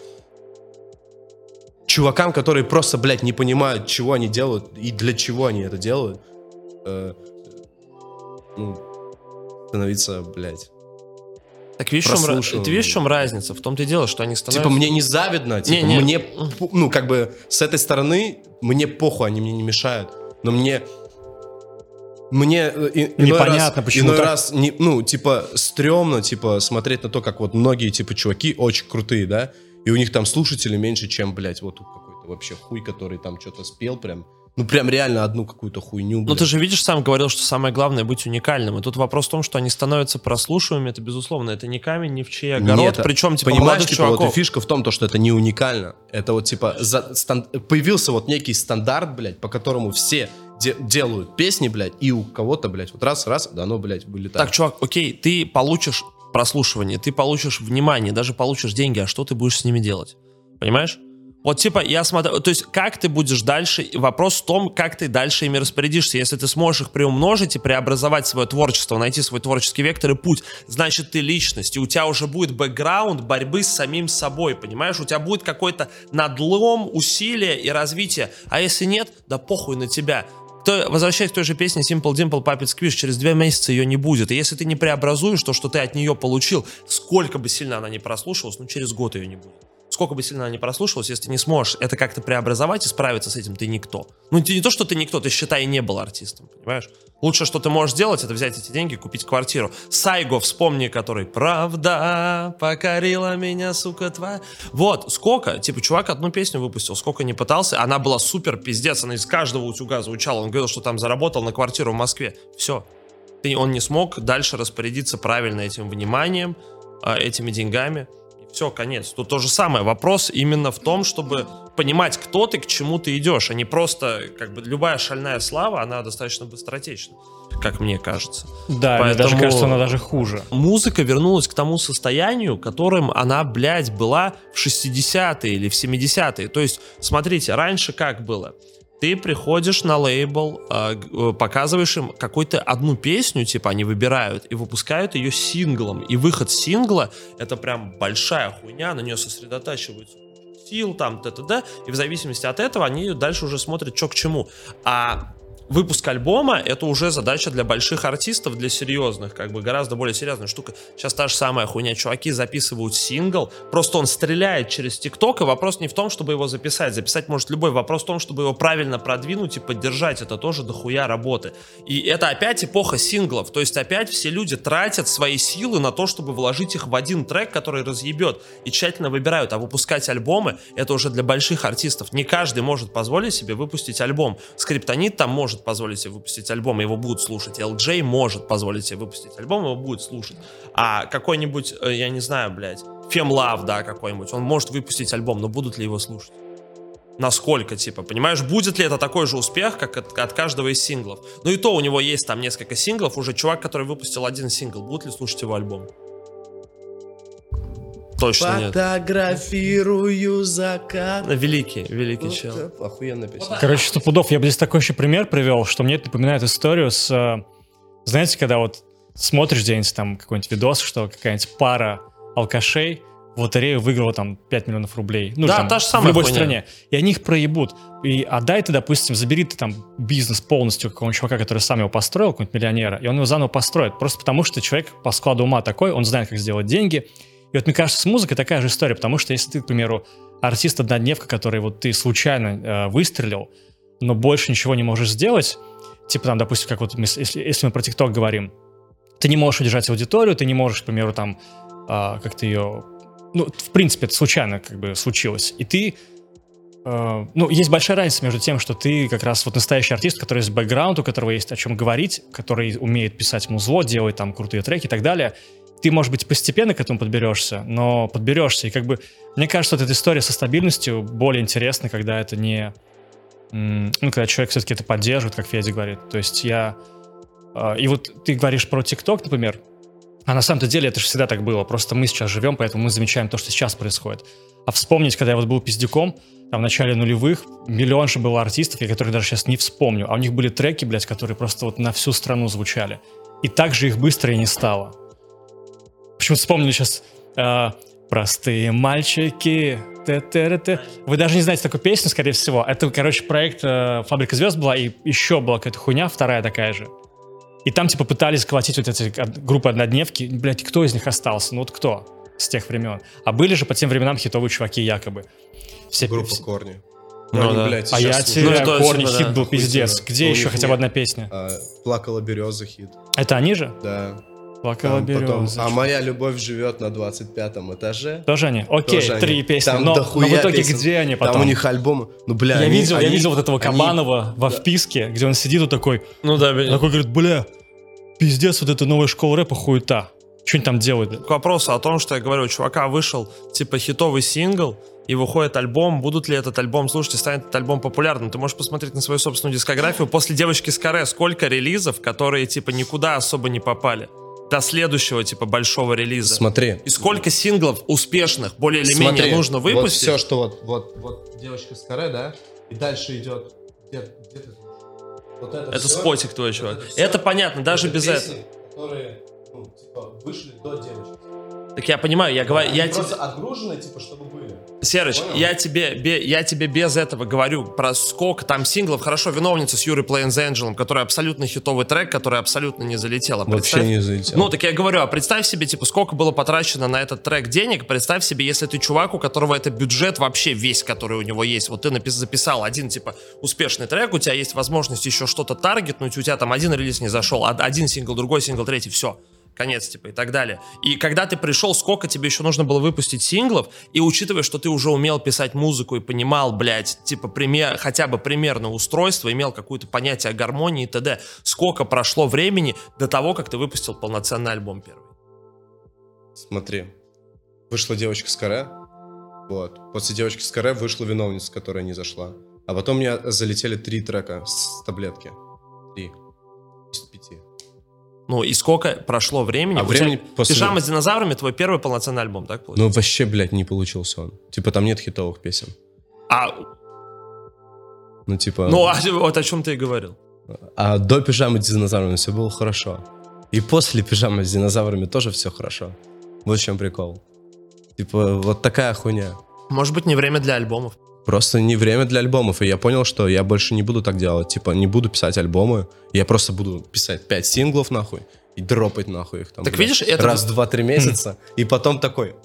чувакам, которые просто, блядь, не понимают, чего они делают и для чего они это делают, э, ну, становиться, блядь. Так видишь, чем, ты видишь, в чем разница? В том-то и дело, что они становятся... Типа, мне не завидно, типа, не. мне, пу- ну, как бы, с этой стороны, мне похуй, они мне не мешают, но мне, мне э, Непонятно, раз, почему иной так. раз, не, ну, типа, стрёмно, типа, смотреть на то, как вот многие, типа, чуваки очень крутые, да, и у них там слушатели меньше, чем, блядь, вот тут какой-то вообще хуй, который там что-то спел прям, ну, прям реально одну какую-то хуйню, Ну блядь. ты же видишь, сам говорил, что самое главное быть уникальным. И тут вопрос в том, что они становятся прослушиваемыми, это безусловно, это не камень, ни в чей огород, Нет, причем типа понимаешь, типа, вот и чуваков. фишка в том, то, что это не уникально. Это вот, типа, за- стан- появился вот некий стандарт, блядь, по которому все де- делают песни, блядь, и у кого-то, блядь, вот раз-раз, да оно, блядь, вылетает. Так, чувак, окей, ты получишь прослушивание, ты получишь внимание, даже получишь деньги, а что ты будешь с ними делать? Понимаешь? Вот типа, я смотрю, то есть как ты будешь дальше, вопрос в том, как ты дальше ими распорядишься. Если ты сможешь их приумножить и преобразовать свое творчество, найти свой творческий вектор и путь, значит ты личность, и у тебя уже будет бэкграунд борьбы с самим собой, понимаешь? У тебя будет какой-то надлом, усилие и развитие. А если нет, да похуй на тебя. То, возвращаясь к той же песне Simple Dimple Puppet Squish, через два месяца ее не будет. И если ты не преобразуешь то, что ты от нее получил, сколько бы сильно она не прослушалась, ну через год ее не будет. Сколько бы сильно она не прослушалась, если ты не сможешь это как-то преобразовать и справиться с этим, ты никто. Ну, ты не то, что ты никто, ты, считай, не был артистом, понимаешь? Лучше, что ты можешь сделать, это взять эти деньги и купить квартиру. Сайго, вспомни, который «Правда покорила меня, сука, твоя». Вот, сколько, типа, чувак одну песню выпустил, сколько не пытался, она была супер пиздец, она из каждого утюга звучала, он говорил, что там заработал на квартиру в Москве. Все. Ты, он не смог дальше распорядиться правильно этим вниманием, а, этими деньгами. Все, конец. Тут то же самое. Вопрос именно в том, чтобы понимать, кто ты, к чему ты идешь, а не просто, как бы, любая шальная слава, она достаточно быстротечна, как мне кажется. Да, мне даже Поэтому- кажется, она даже хуже. Музыка вернулась к тому состоянию, которым она, блядь, была в 60-е или в 70-е. То есть, смотрите, раньше как было? Ты приходишь на лейбл, г- э, показываешь им какую-то одну песню, типа они выбирают, и выпускают ее синглом. И выход сингла — это прям большая хуйня, на нее сосредотачиваются сил, там, т.т.д. И в зависимости от этого они дальше уже смотрят, что к чему. А выпуск альбома — это уже задача для больших артистов, для серьезных, как бы гораздо более серьезная штука. Сейчас та же самая хуйня. Чуваки записывают сингл, просто он стреляет через ТикТок, и вопрос не в том, чтобы его записать. Записать может любой. Вопрос в том, чтобы его правильно продвинуть и поддержать. Это тоже дохуя работы. И это опять эпоха синглов. То есть опять все люди тратят свои силы на то, чтобы вложить их в один трек, который разъебет. И тщательно выбирают. А выпускать альбомы — это уже для больших артистов. Не каждый может позволить себе выпустить альбом. Скриптонит там может позволить себе выпустить альбом, его будут слушать. LJ может позволить себе выпустить альбом, его будут слушать. А какой-нибудь, э, я не знаю, блядь, Фемлав, да, какой-нибудь, он может выпустить альбом, но будут ли его слушать? Насколько, типа, понимаешь, будет ли это такой же успех, как от, от каждого из синглов? Ну и то у него есть там несколько синглов, уже чувак, который выпустил один сингл, будут ли слушать его альбом? Точно нет. Фотографирую закат. Великий, великий чел. Охуенная песня. Короче, сто пудов. Я бы здесь такой еще пример привел, что мне это напоминает историю с... э, Знаете, когда вот смотришь где-нибудь там какой-нибудь видос, что какая-нибудь пара алкашей в лотерею выиграла там 5 миллионов рублей. Ну, Да, там, та же в самая любой хуйня. стране. И они их проебут. И отдай ты, допустим, забери ты там бизнес полностью какого-нибудь чувака, который сам его построил, какого-нибудь миллионера, и он его заново построит. Просто потому, что человек по складу ума такой, он знает, как сделать деньги. И вот мне кажется, с музыкой такая же история, потому что если ты, к примеру, артист однодневка, который вот ты случайно э, выстрелил, но больше ничего не можешь сделать, типа там, допустим, как вот если, если мы про ТикТок говорим, ты не можешь удержать аудиторию, ты не можешь, к примеру, там, а, как-то ее... Ну, в принципе, это случайно как бы случилось. И ты... э, ну, есть большая разница между тем, что ты как раз вот настоящий артист, который есть бэкграунд, у которого есть о чем говорить, который умеет писать музло, делает там крутые треки и так далее. Ты, может быть, постепенно к этому подберешься, но подберешься. И как бы, мне кажется, вот эта история со стабильностью более интересна, когда это не... Ну, когда человек все-таки это поддерживает, как Федя говорит. То есть я... э, И вот ты говоришь про ТикТок, например, а на самом-то деле это же всегда так было. Просто мы сейчас живем, поэтому мы замечаем то, что сейчас происходит. А вспомнить, когда я вот был пиздюком, там в начале нулевых, миллион же было артистов, я которых даже сейчас не вспомню. А у них были треки, блядь, которые просто вот на всю страну звучали. И так же их быстро и не стало. Почему вспомнили сейчас э, «Простые мальчики». Т-т-т-т. Вы даже не знаете такую песню, скорее всего. Это, короче, проект э, «Фабрика звезд» была, и еще была какая-то хуйня, вторая такая же. И там, типа, пытались колотить вот эти группы однодневки. Блять, кто из них остался? Ну вот кто с тех времен? А были же по тем временам хитовые чуваки якобы. Все, Группа все- Корни. Ну Они, да. блядь, А я теряю Ну, корни, типа, хит да, был пиздец. Где У еще хотя бы одна песня? А, Плакала береза хит. Это они же? Да. Плакала Там потом, а моя любовь живет на 25 этаже. Тоже они? Окей, Тоже они. три песни. Там но, но дохуя в итоге песен. где они потом? Там у них альбомы. Ну, бля, я они- видел, я они- видел вот этого они- Кабанова во вписке, где он сидит вот такой, Ну да, бе- такой говорит, бля, пиздец, вот эта новая школа рэпа хуета. Что они там делают? бля?» к вопросу о том, что я говорю, у чувака вышел типа хитовый сингл, и выходит альбом, будут ли этот альбом слушать и станет этот альбом популярным. Ты можешь посмотреть на свою собственную дискографию. После «Девочки с каре» сколько релизов, которые типа никуда особо не попали. До следующего типа большого релиза. Смотри. И сколько синглов успешных, более или менее Смотри, нужно Вот выпустить. все, что вот, вот, вот девочка с каре, да? И дальше идет. Где, где ты? Вот это Это всё, спотик твой, вот чувак. всё, Это понятно, даже без песни, этого. которые, ну, типа, вышли до девочки. Так я понимаю, я говорю, Они я тебе... просто отгружены, типа, чтобы были. Серыч, Понял? я тебе, бе- я тебе без этого говорю про сколько там синглов. Хорошо, виновница с Юрой Plains Angel, который абсолютно хитовый трек, который абсолютно не залетел. А Вообще представь- не залетел. Ну, так я говорю, а представь себе, типа, сколько было потрачено на этот трек денег, представь себе, если ты чувак, у которого это бюджет вообще весь, который у него есть. Вот ты напис- записал один, типа, успешный трек, у тебя есть возможность еще что-то таргетнуть, у тебя там один релиз не зашел, а один сингл, другой сингл, третий, все конец, типа, и так далее. И когда ты пришел, сколько тебе еще нужно было выпустить синглов, и учитывая, что ты уже умел писать музыку и понимал, блядь, типа, пример, хотя бы примерное устройство, имел какое-то понятие о гармонии и т.д., сколько прошло времени до того, как ты выпустил полноценный альбом первый? Смотри. вышла девочка с каре. Вот. После девочки с каре вышла виновница, которая не зашла. А потом мне залетели три трека с таблетки. Три. Из пяти. Ну и сколько прошло времени? А У тебя времени после- «Пижама с динозаврами» твой первый полноценный альбом, так Ну получается? вообще, блядь, не получился он. Типа там нет хитовых песен. А, Ну типа... ну, а вот о чем ты и говорил. А до пижамы с динозаврами все было хорошо. И после пижамы с динозаврами тоже все хорошо. Вот в чем прикол. Типа, вот такая хуйня. Может быть, не время для альбомов. Просто не время для альбомов, и я понял, что я больше не буду так делать. Типа, не буду писать альбомы, я просто буду писать 5 синглов, нахуй, и дропать, нахуй, их там. Так блядь, видишь, это- Раз, два, три месяца, и потом такой,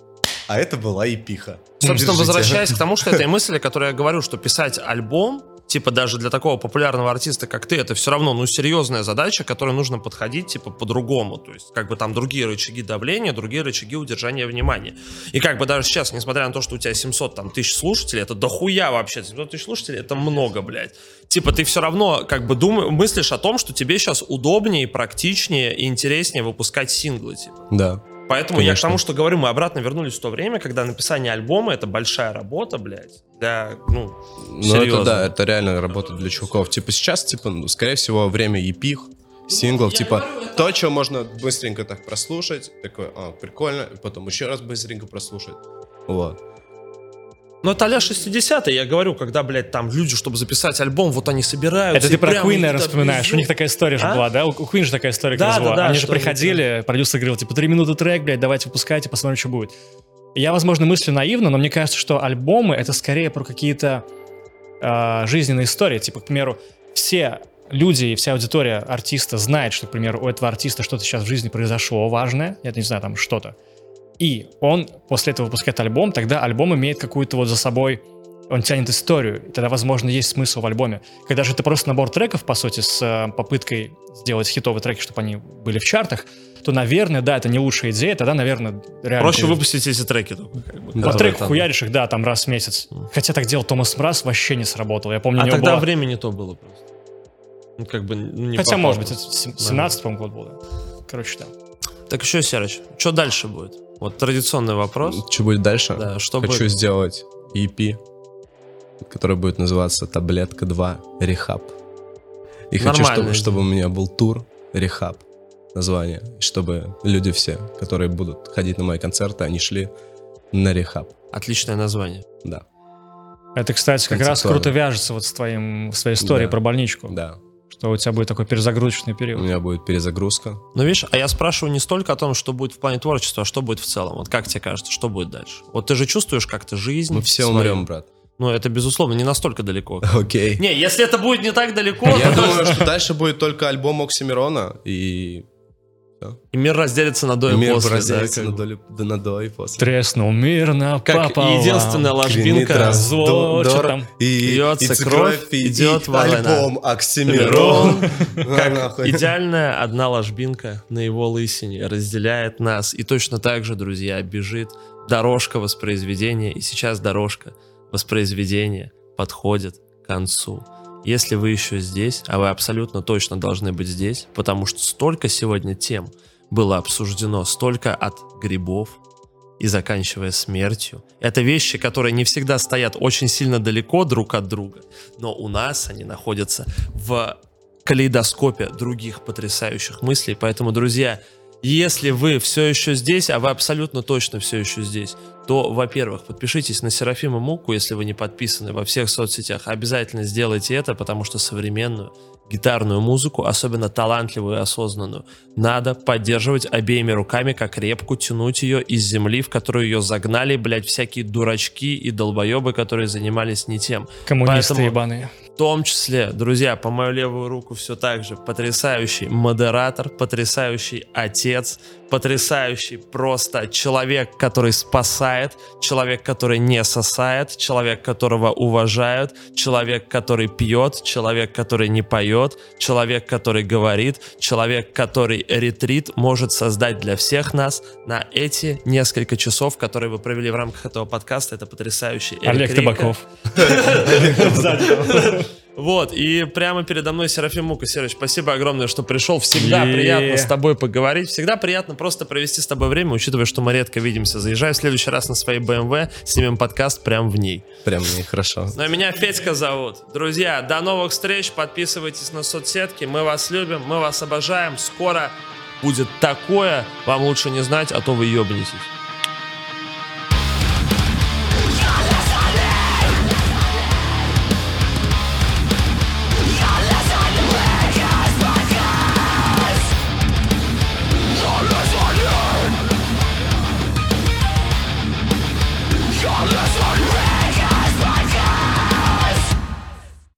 а это была эпиха. Собственно, Держите. возвращаясь к тому, что этой мысли, которую я говорю, что писать альбом, типа даже для такого популярного артиста, как ты, это все равно, ну, серьезная задача, которой нужно подходить, типа, по-другому. То есть, как бы там другие рычаги давления, другие рычаги удержания внимания. И как бы даже сейчас, несмотря на то, что у тебя 700 там, тысяч слушателей, это дохуя вообще, 700 тысяч слушателей, это много, блядь. Типа, ты все равно, как бы, думаешь, мыслишь о том, что тебе сейчас удобнее, практичнее и интереснее выпускать синглы, типа. Да. Поэтому я к Конечно. тому, что говорю, мы обратно вернулись в то время, когда написание альбома это большая работа, блядь, для, ну, Ну, серьезно. это да, это реально работа для чуваков. Типа, сейчас, типа, ну, скорее всего, время епих, синглов, типа, то, что можно быстренько так прослушать, такой, а, прикольно, и потом еще раз быстренько прослушать. Вот. Ну, это а 60 я говорю, когда, блядь, там люди, чтобы записать альбом, вот они собираются. Это ты про Queen, наверное, вспоминаешь. везут. У них такая история же А? была, да? У Queen же такая история Да, да, была. да, Они же приходили, продюсер говорил, типа, три минуты трек, блядь, давайте выпускайте, посмотрим, что будет. Я, возможно, мыслю наивно, но мне кажется, что альбомы — это скорее про какие-то э, жизненные истории. Типа, к примеру, все люди и вся аудитория артиста знает, что, к примеру, у этого артиста что-то сейчас в жизни произошло важное, я не знаю, там что-то. И он после этого выпускает альбом, тогда альбом имеет какую-то вот за собой он тянет историю, и тогда, возможно, есть смысл в альбоме. Когда же это просто набор треков, по сути, с э, попыткой сделать хитовые треки, чтобы они были в чартах, то, наверное, да, это не лучшая идея, тогда, наверное, реально... Проще ты- выпустить эти треки только. Как бы, Вот которые трек там- хуяришь их, да, там раз в месяц. Хотя так делал Томас Мраз, вообще не сработал. Я помню, А тогда время не то было просто. Ну, как бы ну, не Хотя, попало. может быть, это сем- 17 по-моему, год был, да. Короче, да. Так еще, Серыч, что дальше будет? Вот традиционный вопрос. Что будет дальше? Да, что Хочу будет? сделать EP, который будет называться «Таблетка 2. Рехаб». И хочу, Нормальная чтобы, чтобы у меня был тур «Рехаб» название, и чтобы люди все, которые будут ходить на мои концерты, они шли на рехаб. Отличное название. Да, Это, кстати, как раз круто вяжется вот с твоим, с твоей историей Да. про больничку. да. Что у тебя будет такой перезагрузочный У период. меня будет перезагрузка. Ну, видишь, а я спрашиваю не столько о том, что будет в плане творчества, а что будет в целом. Вот как тебе кажется, что будет дальше? Вот ты же чувствуешь как-то жизнь. Мы все свою. умрем, брат. Ну, это, безусловно, не настолько далеко. Окей. Не, если это будет не так далеко, Я думаю, что дальше будет только альбом Оксимирона, и и мир разделится на до и мир после. да, разделится как на, долю- да, на до и после. Треснул мирно Как пополам. единственная ложбинка. зло, дор- там? и, Льется и кровь, и- идет и война. альбом Оксимирон. Как идеальная одна ложбинка на его лысине разделяет нас. И точно так же, друзья, бежит дорожка воспроизведения. И сейчас дорожка воспроизведения подходит к концу. Если вы еще здесь, а вы абсолютно точно должны быть здесь, потому что столько сегодня тем было обсуждено, столько от грибов и заканчивая смертью. Это вещи, которые не всегда стоят очень сильно далеко друг от друга, но у нас они находятся в калейдоскопе других потрясающих мыслей. Поэтому, друзья, если вы все еще здесь, а вы абсолютно точно все еще здесь, то, во-первых, подпишитесь на Серафима Муку, если вы не подписаны во всех соцсетях. Обязательно сделайте это, потому что современную гитарную музыку, особенно талантливую и осознанную, надо поддерживать обеими руками, как репку, тянуть ее из земли, в которую ее загнали, блядь, всякие дурачки и долбоебы, которые занимались не тем. Коммунисты Поэтому- ебаные. В том числе, друзья, по мою левую руку все так же потрясающий модератор, потрясающий отец, потрясающий просто человек, который спасает, человек, который не сосает, человек, которого уважают, человек, который пьет, человек, который не поет, человек, который говорит, человек, который ретрит может создать для всех нас на эти несколько часов, которые вы провели в рамках этого подкаста. Это потрясающий Олег Рико. Табаков. Вот, и прямо передо мной Серафим Мука. Серыч, спасибо огромное, что пришел. Всегда Е. приятно с тобой поговорить. Всегда приятно просто провести с тобой время, учитывая, что мы редко видимся. Заезжаю в следующий раз на своей BMW, снимем подкаст прямо в ней. Прям мне хорошо. Ну, а меня Петька зовут. Друзья, до новых встреч. Подписывайтесь на соцсетки. Мы вас любим, мы вас обожаем. Скоро будет такое. Вам лучше не знать, а то вы ебнетесь.